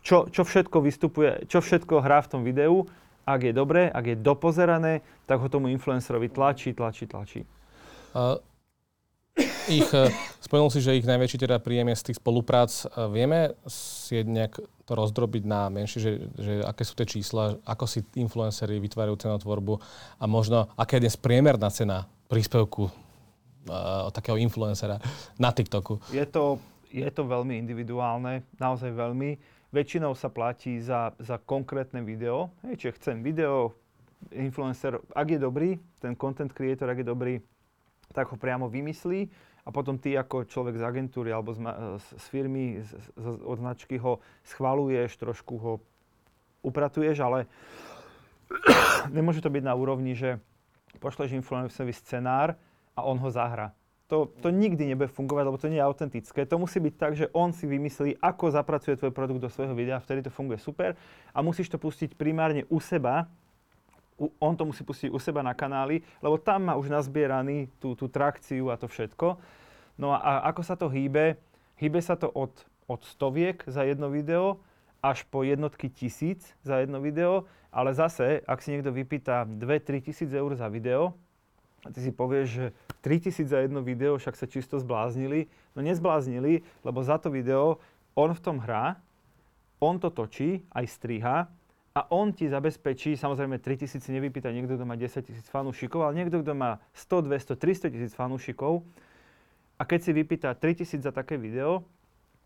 čo, čo všetko vystupuje, čo všetko hrá v tom videu. Ak je dobré, ak je dopozerané, tak ho tomu influencerovi tlačí, tlačí, tlačí. Uh, ich, uh, spomenul si, že ich najväčší teda príjem je z tých spoluprác. Uh, vieme si nejak to rozdrobiť na menšie, že, že aké sú tie čísla, ako si influenceri vytvárajú cenotvorbu a možno aká je dnes priemerná cena príspevku uh, takého influencera na TikToku? Je to, je to veľmi individuálne, naozaj veľmi Väčšinou sa platí za, za konkrétne video. Hej, čiže chcem video, influencer, ak je dobrý, ten content creator, ak je dobrý, tak ho priamo vymyslí a potom ty ako človek z agentúry alebo z, z, firmy, z, z, od značky ho schvaluješ, trošku ho upratuješ, ale nemôže to byť na úrovni, že pošleš influencerovi scenár a on ho zahra to, to nikdy nebude fungovať, lebo to nie je autentické. To musí byť tak, že on si vymyslí, ako zapracuje tvoj produkt do svojho videa, vtedy to funguje super a musíš to pustiť primárne u seba, on to musí pustiť u seba na kanály, lebo tam má už nazbieraný tú, tú trakciu a to všetko. No a, a ako sa to hýbe? Hýbe sa to od, od stoviek za jedno video až po jednotky tisíc za jedno video, ale zase, ak si niekto vypýta 2-3 tisíc eur za video, a ty si povieš, že 3000 za jedno video, však sa čisto zbláznili. No nezbláznili, lebo za to video on v tom hrá, on to točí, aj striha a on ti zabezpečí, samozrejme 3000 si nevypýta niekto, kto má 10 tisíc fanúšikov, ale niekto, kto má 100, 200, 300 tisíc fanúšikov a keď si vypýta 3000 za také video,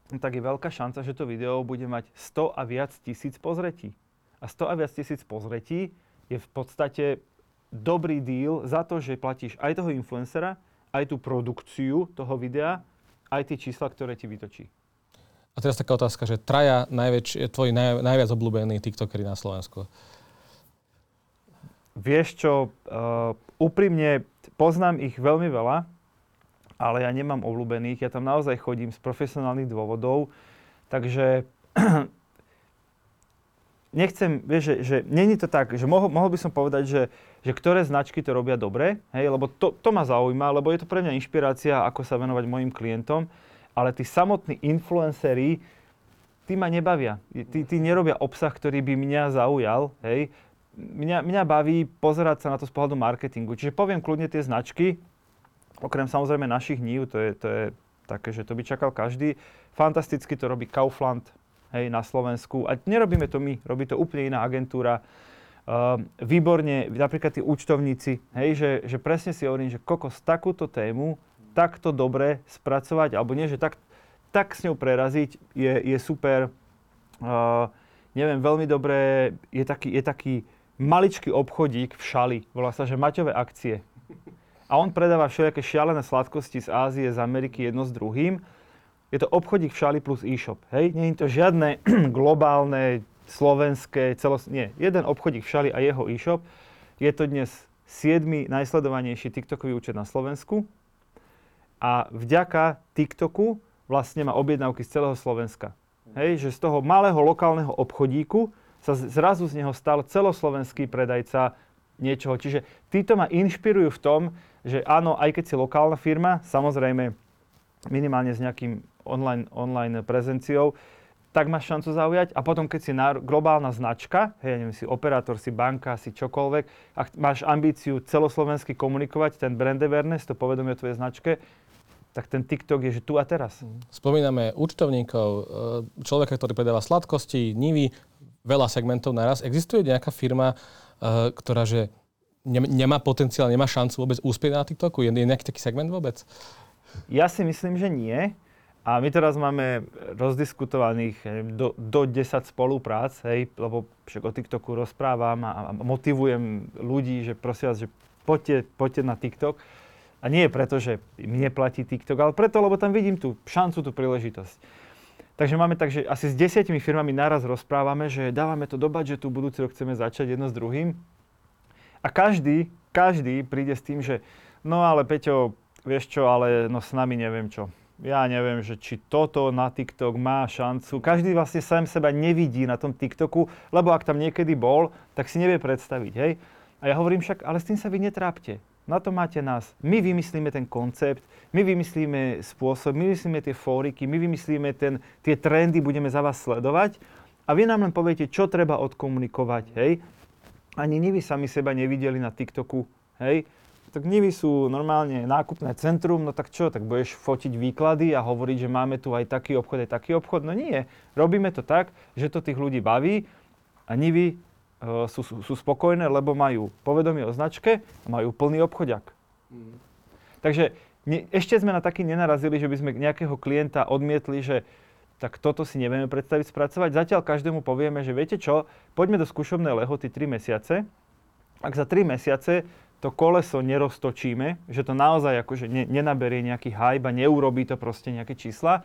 no tak je veľká šanca, že to video bude mať 100 a viac tisíc pozretí. A 100 a viac tisíc pozretí je v podstate dobrý deal za to, že platíš aj toho influencera, aj tú produkciu toho videa, aj tie čísla, ktoré ti vytočí. A teraz taká otázka, že traja najväč, tvoji naj, najviac obľúbení TikTokery na Slovensku. Vieš čo, uh, úprimne poznám ich veľmi veľa, ale ja nemám obľúbených. Ja tam naozaj chodím z profesionálnych dôvodov, takže nechcem, vieš, že, že není to tak, že mohol, mohol by som povedať, že, že ktoré značky to robia dobre, hej, lebo to, to ma zaujíma, lebo je to pre mňa inšpirácia, ako sa venovať mojim klientom, ale tí samotní influenceri, tí ma nebavia. Tí, tí nerobia obsah, ktorý by mňa zaujal, hej. Mňa, mňa baví pozerať sa na to z pohľadu marketingu. Čiže poviem kľudne tie značky, okrem samozrejme našich nív, to je, to je také, že to by čakal každý. Fantasticky to robí Kaufland, hej, na Slovensku. A nerobíme to my, robí to úplne iná agentúra. Uh, výborne, napríklad tí účtovníci, hej, že, že presne si hovorím, že kokos takúto tému takto dobre spracovať, alebo nie, že tak, tak s ňou preraziť je, je super. Uh, neviem, veľmi dobré, je taký, je taký maličký obchodík v Šali, volá sa, že Maťové akcie. A on predáva všelijaké šialené sladkosti z Ázie, z Ameriky jedno s druhým je to obchodík v šali plus e-shop. Hej? Nie je to žiadne globálne, slovenské, celos... Nie, jeden obchodík v šali a jeho e-shop. Je to dnes 7. najsledovanejší TikTokový účet na Slovensku. A vďaka TikToku vlastne má objednávky z celého Slovenska. Hej, že z toho malého lokálneho obchodíku sa zrazu z neho stal celoslovenský predajca niečoho. Čiže títo ma inšpirujú v tom, že áno, aj keď si lokálna firma, samozrejme minimálne s nejakým online, online prezenciou, tak máš šancu zaujať. A potom, keď si na, globálna značka, hej, ja neviem, si operátor, si banka, si čokoľvek, a máš ambíciu celoslovensky komunikovať ten brand awareness, to povedomie o tvojej značke, tak ten TikTok je, že tu a teraz. Spomíname účtovníkov, e, človeka, ktorý predáva sladkosti, nivy, veľa segmentov naraz. Existuje nejaká firma, e, ktorá že nemá potenciál, nemá šancu vôbec úspieť na TikToku? Je nejaký taký segment vôbec? Ja si myslím, že nie. A my teraz máme rozdiskutovaných do, do 10 spoluprác, hej, lebo však o TikToku rozprávam a, a motivujem ľudí, že prosím vás, že poďte, poďte na TikTok. A nie preto, že mne platí TikTok, ale preto, lebo tam vidím tú šancu, tú príležitosť. Takže máme tak, že asi s desiatimi firmami naraz rozprávame, že dávame to do budžetu, budúci rok chceme začať jedno s druhým. A každý, každý príde s tým, že no ale Peťo, vieš čo, ale no s nami neviem čo ja neviem, že či toto na TikTok má šancu. Každý vlastne sám seba nevidí na tom TikToku, lebo ak tam niekedy bol, tak si nevie predstaviť, hej. A ja hovorím však, ale s tým sa vy netrápte. Na to máte nás. My vymyslíme ten koncept, my vymyslíme spôsob, my vymyslíme tie fóriky, my vymyslíme ten, tie trendy, budeme za vás sledovať a vy nám len poviete, čo treba odkomunikovať, hej. Ani vy sami seba nevideli na TikToku, hej tak Nivy sú normálne nákupné centrum, no tak čo, tak budeš fotiť výklady a hovoriť, že máme tu aj taký obchod, aj taký obchod? No nie, robíme to tak, že to tých ľudí baví a Nivy uh, sú, sú, sú spokojné, lebo majú povedomie o značke a majú plný obchodiak. Mm. Takže ne, ešte sme na taký nenarazili, že by sme nejakého klienta odmietli, že tak toto si nevieme predstaviť spracovať. Zatiaľ každému povieme, že viete čo, poďme do skúšobnej lehoty 3 mesiace. Ak za 3 mesiace to koleso neroztočíme, že to naozaj akože ne, nenaberie nejaký hype a neurobí to proste nejaké čísla,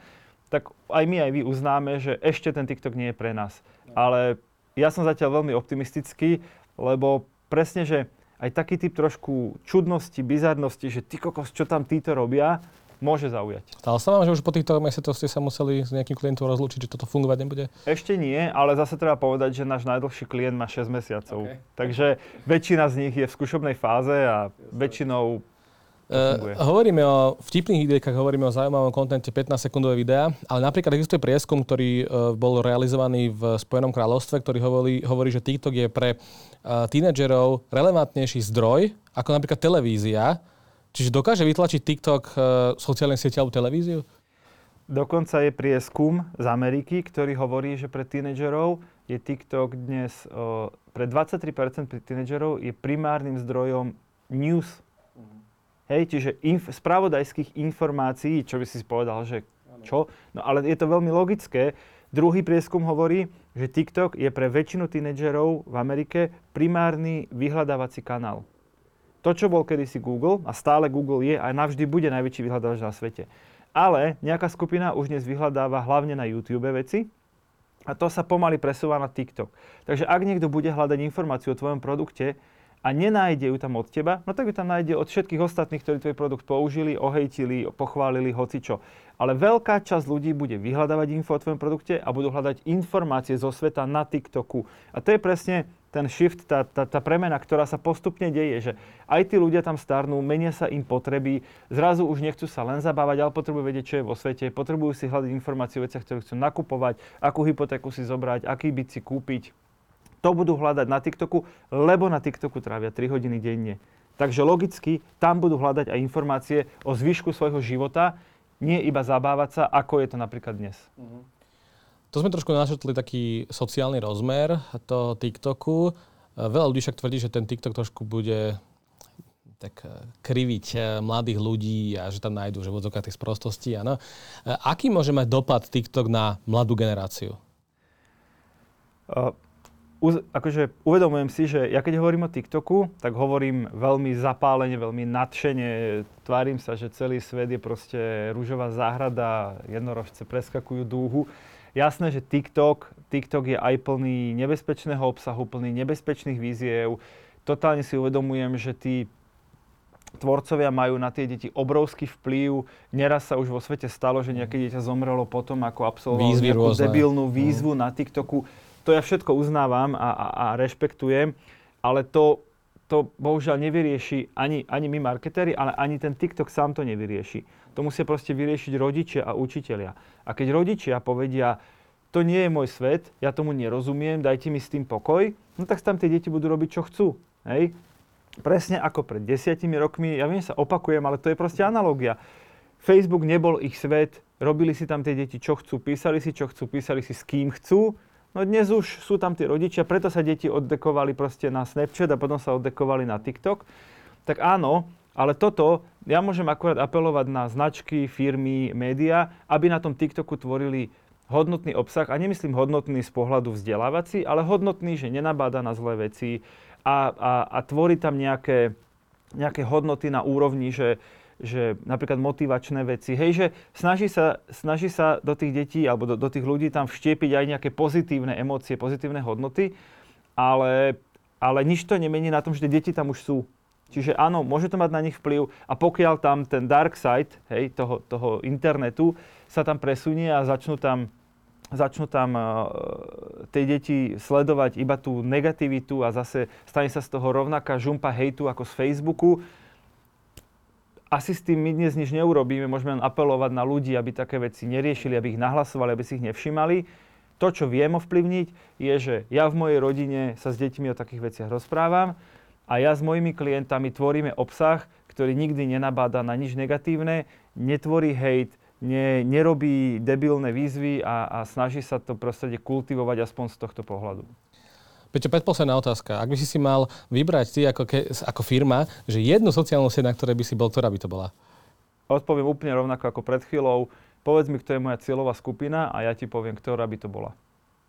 tak aj my, aj vy uznáme, že ešte ten TikTok nie je pre nás. Ale ja som zatiaľ veľmi optimistický, lebo presne, že aj taký typ trošku čudnosti, bizarnosti, že ty kokos, čo tam títo robia, môže zaujať. Stalo sa vám, že už po týchto mesiacoch ste sa museli s nejakým klientom rozlúčiť, že toto fungovať nebude? Ešte nie, ale zase treba povedať, že náš najdlhší klient má 6 mesiacov. Okay. Takže väčšina z nich je v skúšobnej fáze a väčšinou Uh, hovoríme o vtipných videjkách, hovoríme o zaujímavom kontente 15-sekundové videá, ale napríklad existuje prieskum, ktorý uh, bol realizovaný v Spojenom kráľovstve, ktorý hovorí, hovorí že TikTok je pre uh, tínedžerov relevantnejší zdroj ako napríklad televízia, Čiže dokáže vytlačiť TikTok uh, sociálne siete alebo televíziu? Dokonca je prieskum z Ameriky, ktorý hovorí, že pre tínedžerov je TikTok dnes, uh, pre 23% pre tínedžerov je primárnym zdrojom news. Mm. Hej, čiže inf- spravodajských informácií, čo by si povedal, že čo? No ale je to veľmi logické. Druhý prieskum hovorí, že TikTok je pre väčšinu tínedžerov v Amerike primárny vyhľadávací kanál to, čo bol kedysi Google, a stále Google je a navždy bude najväčší vyhľadávač na svete. Ale nejaká skupina už dnes vyhľadáva hlavne na YouTube veci a to sa pomaly presúva na TikTok. Takže ak niekto bude hľadať informáciu o tvojom produkte a nenájde ju tam od teba, no tak ju tam nájde od všetkých ostatných, ktorí tvoj produkt použili, ohejtili, pochválili, hocičo. Ale veľká časť ľudí bude vyhľadávať info o tvojom produkte a budú hľadať informácie zo sveta na TikToku. A to je presne ten shift, tá, tá, tá premena, ktorá sa postupne deje, že aj tí ľudia tam starnú, menia sa im potreby, zrazu už nechcú sa len zabávať, ale potrebujú vedieť, čo je vo svete, potrebujú si hľadať informácie o veciach, ktoré chcú nakupovať, akú hypotéku si zobrať, aký byt si kúpiť. To budú hľadať na TikToku, lebo na TikToku trávia 3 hodiny denne. Takže logicky tam budú hľadať aj informácie o zvyšku svojho života, nie iba zabávať sa, ako je to napríklad dnes. Uh-huh. To sme trošku našetli taký sociálny rozmer toho TikToku. Veľa ľudí však tvrdí, že ten TikTok trošku bude tak eh, kriviť mladých ľudí a že tam nájdú že vodzokách tej sprostosti. Áno. Aký môže mať dopad TikTok na mladú generáciu? Uh, akože uvedomujem si, že ja keď hovorím o TikToku, tak hovorím veľmi zapálene, veľmi nadšene. Tvárim sa, že celý svet je proste rúžová záhrada, jednorožce preskakujú dúhu. Jasné, že TikTok, TikTok je aj plný nebezpečného obsahu, plný nebezpečných víziev. Totálne si uvedomujem, že tí tvorcovia majú na tie deti obrovský vplyv. Neraz sa už vo svete stalo, že nejaké dieťa zomrelo potom, ako absolvoval Výzvy nejakú rôzne. debilnú mhm. výzvu mm. na TikToku. To ja všetko uznávam a, a, a rešpektujem, ale to, to bohužiaľ nevyrieši ani, ani my marketéri, ale ani ten TikTok sám to nevyrieši. To musia proste vyriešiť rodičia a učitelia. A keď rodičia povedia, to nie je môj svet, ja tomu nerozumiem, dajte mi s tým pokoj, no tak tam tie deti budú robiť, čo chcú. Hej? Presne ako pred desiatimi rokmi, ja viem, sa opakujem, ale to je proste analogia. Facebook nebol ich svet, robili si tam tie deti, čo chcú, písali si, čo chcú, písali si, s kým chcú. No dnes už sú tam tí rodičia, preto sa deti oddekovali proste na Snapchat a potom sa oddekovali na TikTok. Tak áno, ale toto, ja môžem akurát apelovať na značky, firmy, médiá, aby na tom TikToku tvorili hodnotný obsah, a nemyslím hodnotný z pohľadu vzdelávací, ale hodnotný, že nenabáda na zlé veci, a, a, a tvorí tam nejaké, nejaké hodnoty na úrovni, že, že napríklad motivačné veci. Hej, že snaží sa, snaží sa do tých detí alebo do, do tých ľudí tam vštiepiť aj nejaké pozitívne emócie, pozitívne hodnoty, ale, ale nič to nemení na tom, že deti tam už sú. Čiže áno, môže to mať na nich vplyv a pokiaľ tam ten dark side hej, toho, toho internetu sa tam presunie a začnú tam začnú tam uh, tie deti sledovať iba tú negativitu a zase stane sa z toho rovnaká žumpa hejtu ako z Facebooku. Asi s tým my dnes nič neurobíme, môžeme len apelovať na ľudí, aby také veci neriešili, aby ich nahlasovali, aby si ich nevšimali. To, čo viem ovplyvniť, je, že ja v mojej rodine sa s deťmi o takých veciach rozprávam a ja s mojimi klientami tvoríme obsah, ktorý nikdy nenabáda na nič negatívne, netvorí hejt, ne, nerobí debilné výzvy a, a snaží sa to prostredie kultivovať aspoň z tohto pohľadu. Peťo, predposledná otázka. Ak by si si mal vybrať ty ako, ke, ako firma, že jednu sociálnu sieť, na ktorej by si bol, ktorá by to bola? Odpoviem úplne rovnako ako pred chvíľou. Povedz mi, kto je moja cieľová skupina a ja ti poviem, ktorá by to bola.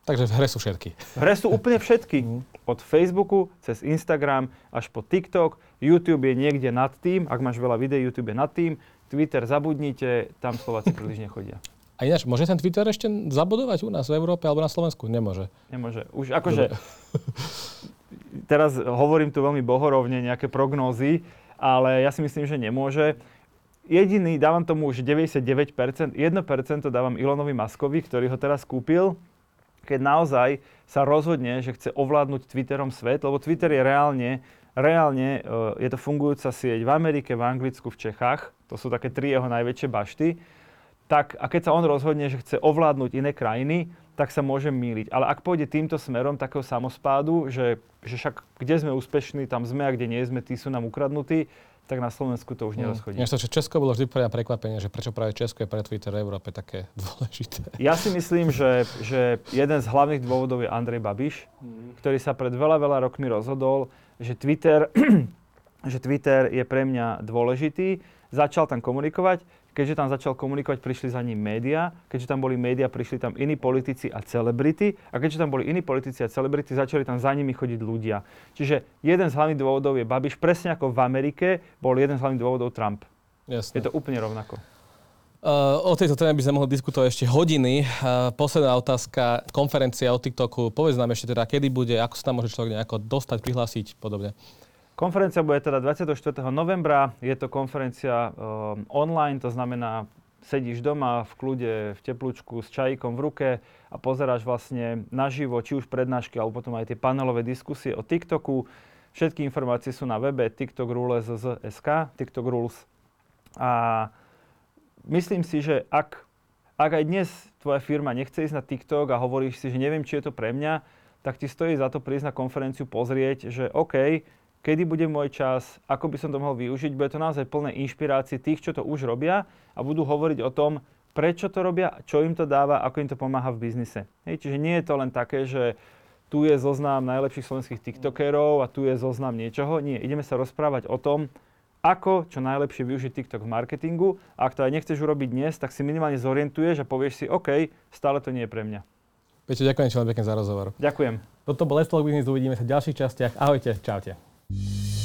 Takže v hre sú všetky. V hre sú úplne všetky. Mhm. Od Facebooku, cez Instagram, až po TikTok. YouTube je niekde nad tým. Ak máš veľa videí, YouTube je nad tým. Twitter zabudnite, tam Slováci príliš nechodia. A ináč, môže ten Twitter ešte zabudovať u nás v Európe alebo na Slovensku? Nemôže. Nemôže. Už akože... teraz hovorím tu veľmi bohorovne, nejaké prognózy, ale ja si myslím, že nemôže. Jediný, dávam tomu už 99%, 1% dávam Ilonovi Maskovi, ktorý ho teraz kúpil, keď naozaj sa rozhodne, že chce ovládnuť Twitterom svet, lebo Twitter je reálne Reálne e, je to fungujúca sieť v Amerike, v Anglicku, v Čechách. To sú také tri jeho najväčšie bašty. Tak, a keď sa on rozhodne, že chce ovládnuť iné krajiny, tak sa môže míliť. Ale ak pôjde týmto smerom takého samospádu, že, že však kde sme úspešní, tam sme a kde nie sme, tí sú nám ukradnutí, tak na Slovensku to už mm. nerozchodí. Ja že Česko bolo vždy pre prekvapenie, že prečo práve Česko je pre Twitter v Európe také dôležité. Ja si myslím, že, že jeden z hlavných dôvodov je Andrej Babiš, mm. ktorý sa pred veľa, veľa rokmi rozhodol, že Twitter, že Twitter je pre mňa dôležitý. Začal tam komunikovať, keďže tam začal komunikovať, prišli za ním médiá, keďže tam boli médiá, prišli tam iní politici a celebrity a keďže tam boli iní politici a celebrity, začali tam za nimi chodiť ľudia. Čiže jeden z hlavných dôvodov je Babiš, presne ako v Amerike bol jeden z hlavných dôvodov Trump. Jasne. Je to úplne rovnako. Uh, o tejto téme by sme mohli diskutovať ešte hodiny. Uh, posledná otázka, konferencia o TikToku. Povedz nám ešte teda, kedy bude, ako sa tam môže človek nejako dostať, prihlásiť, podobne. Konferencia bude teda 24. novembra. Je to konferencia uh, online, to znamená, sedíš doma v kľude, v teplúčku s čajíkom v ruke a pozeráš vlastne naživo, či už prednášky, alebo potom aj tie panelové diskusie o TikToku. Všetky informácie sú na webe TikTok Rules SK, TikTok Rules. A myslím si, že ak, ak aj dnes tvoja firma nechce ísť na TikTok a hovoríš si, že neviem, či je to pre mňa, tak ti stojí za to prísť na konferenciu pozrieť, že OK, kedy bude môj čas, ako by som to mohol využiť. Bude to naozaj plné inšpirácie tých, čo to už robia a budú hovoriť o tom, prečo to robia, čo im to dáva, ako im to pomáha v biznise. Hej, čiže nie je to len také, že tu je zoznam najlepších slovenských TikTokerov a tu je zoznam niečoho. Nie, ideme sa rozprávať o tom, ako čo najlepšie využiť TikTok v marketingu. A ak to aj nechceš urobiť dnes, tak si minimálne zorientuješ a povieš si, OK, stále to nie je pre mňa. Peťo, ďakujem veľmi pekne za rozhovor. Ďakujem. Toto bol Let's Talk Business, uvidíme sa v ďalších častiach. Ahojte, čaute. Thank you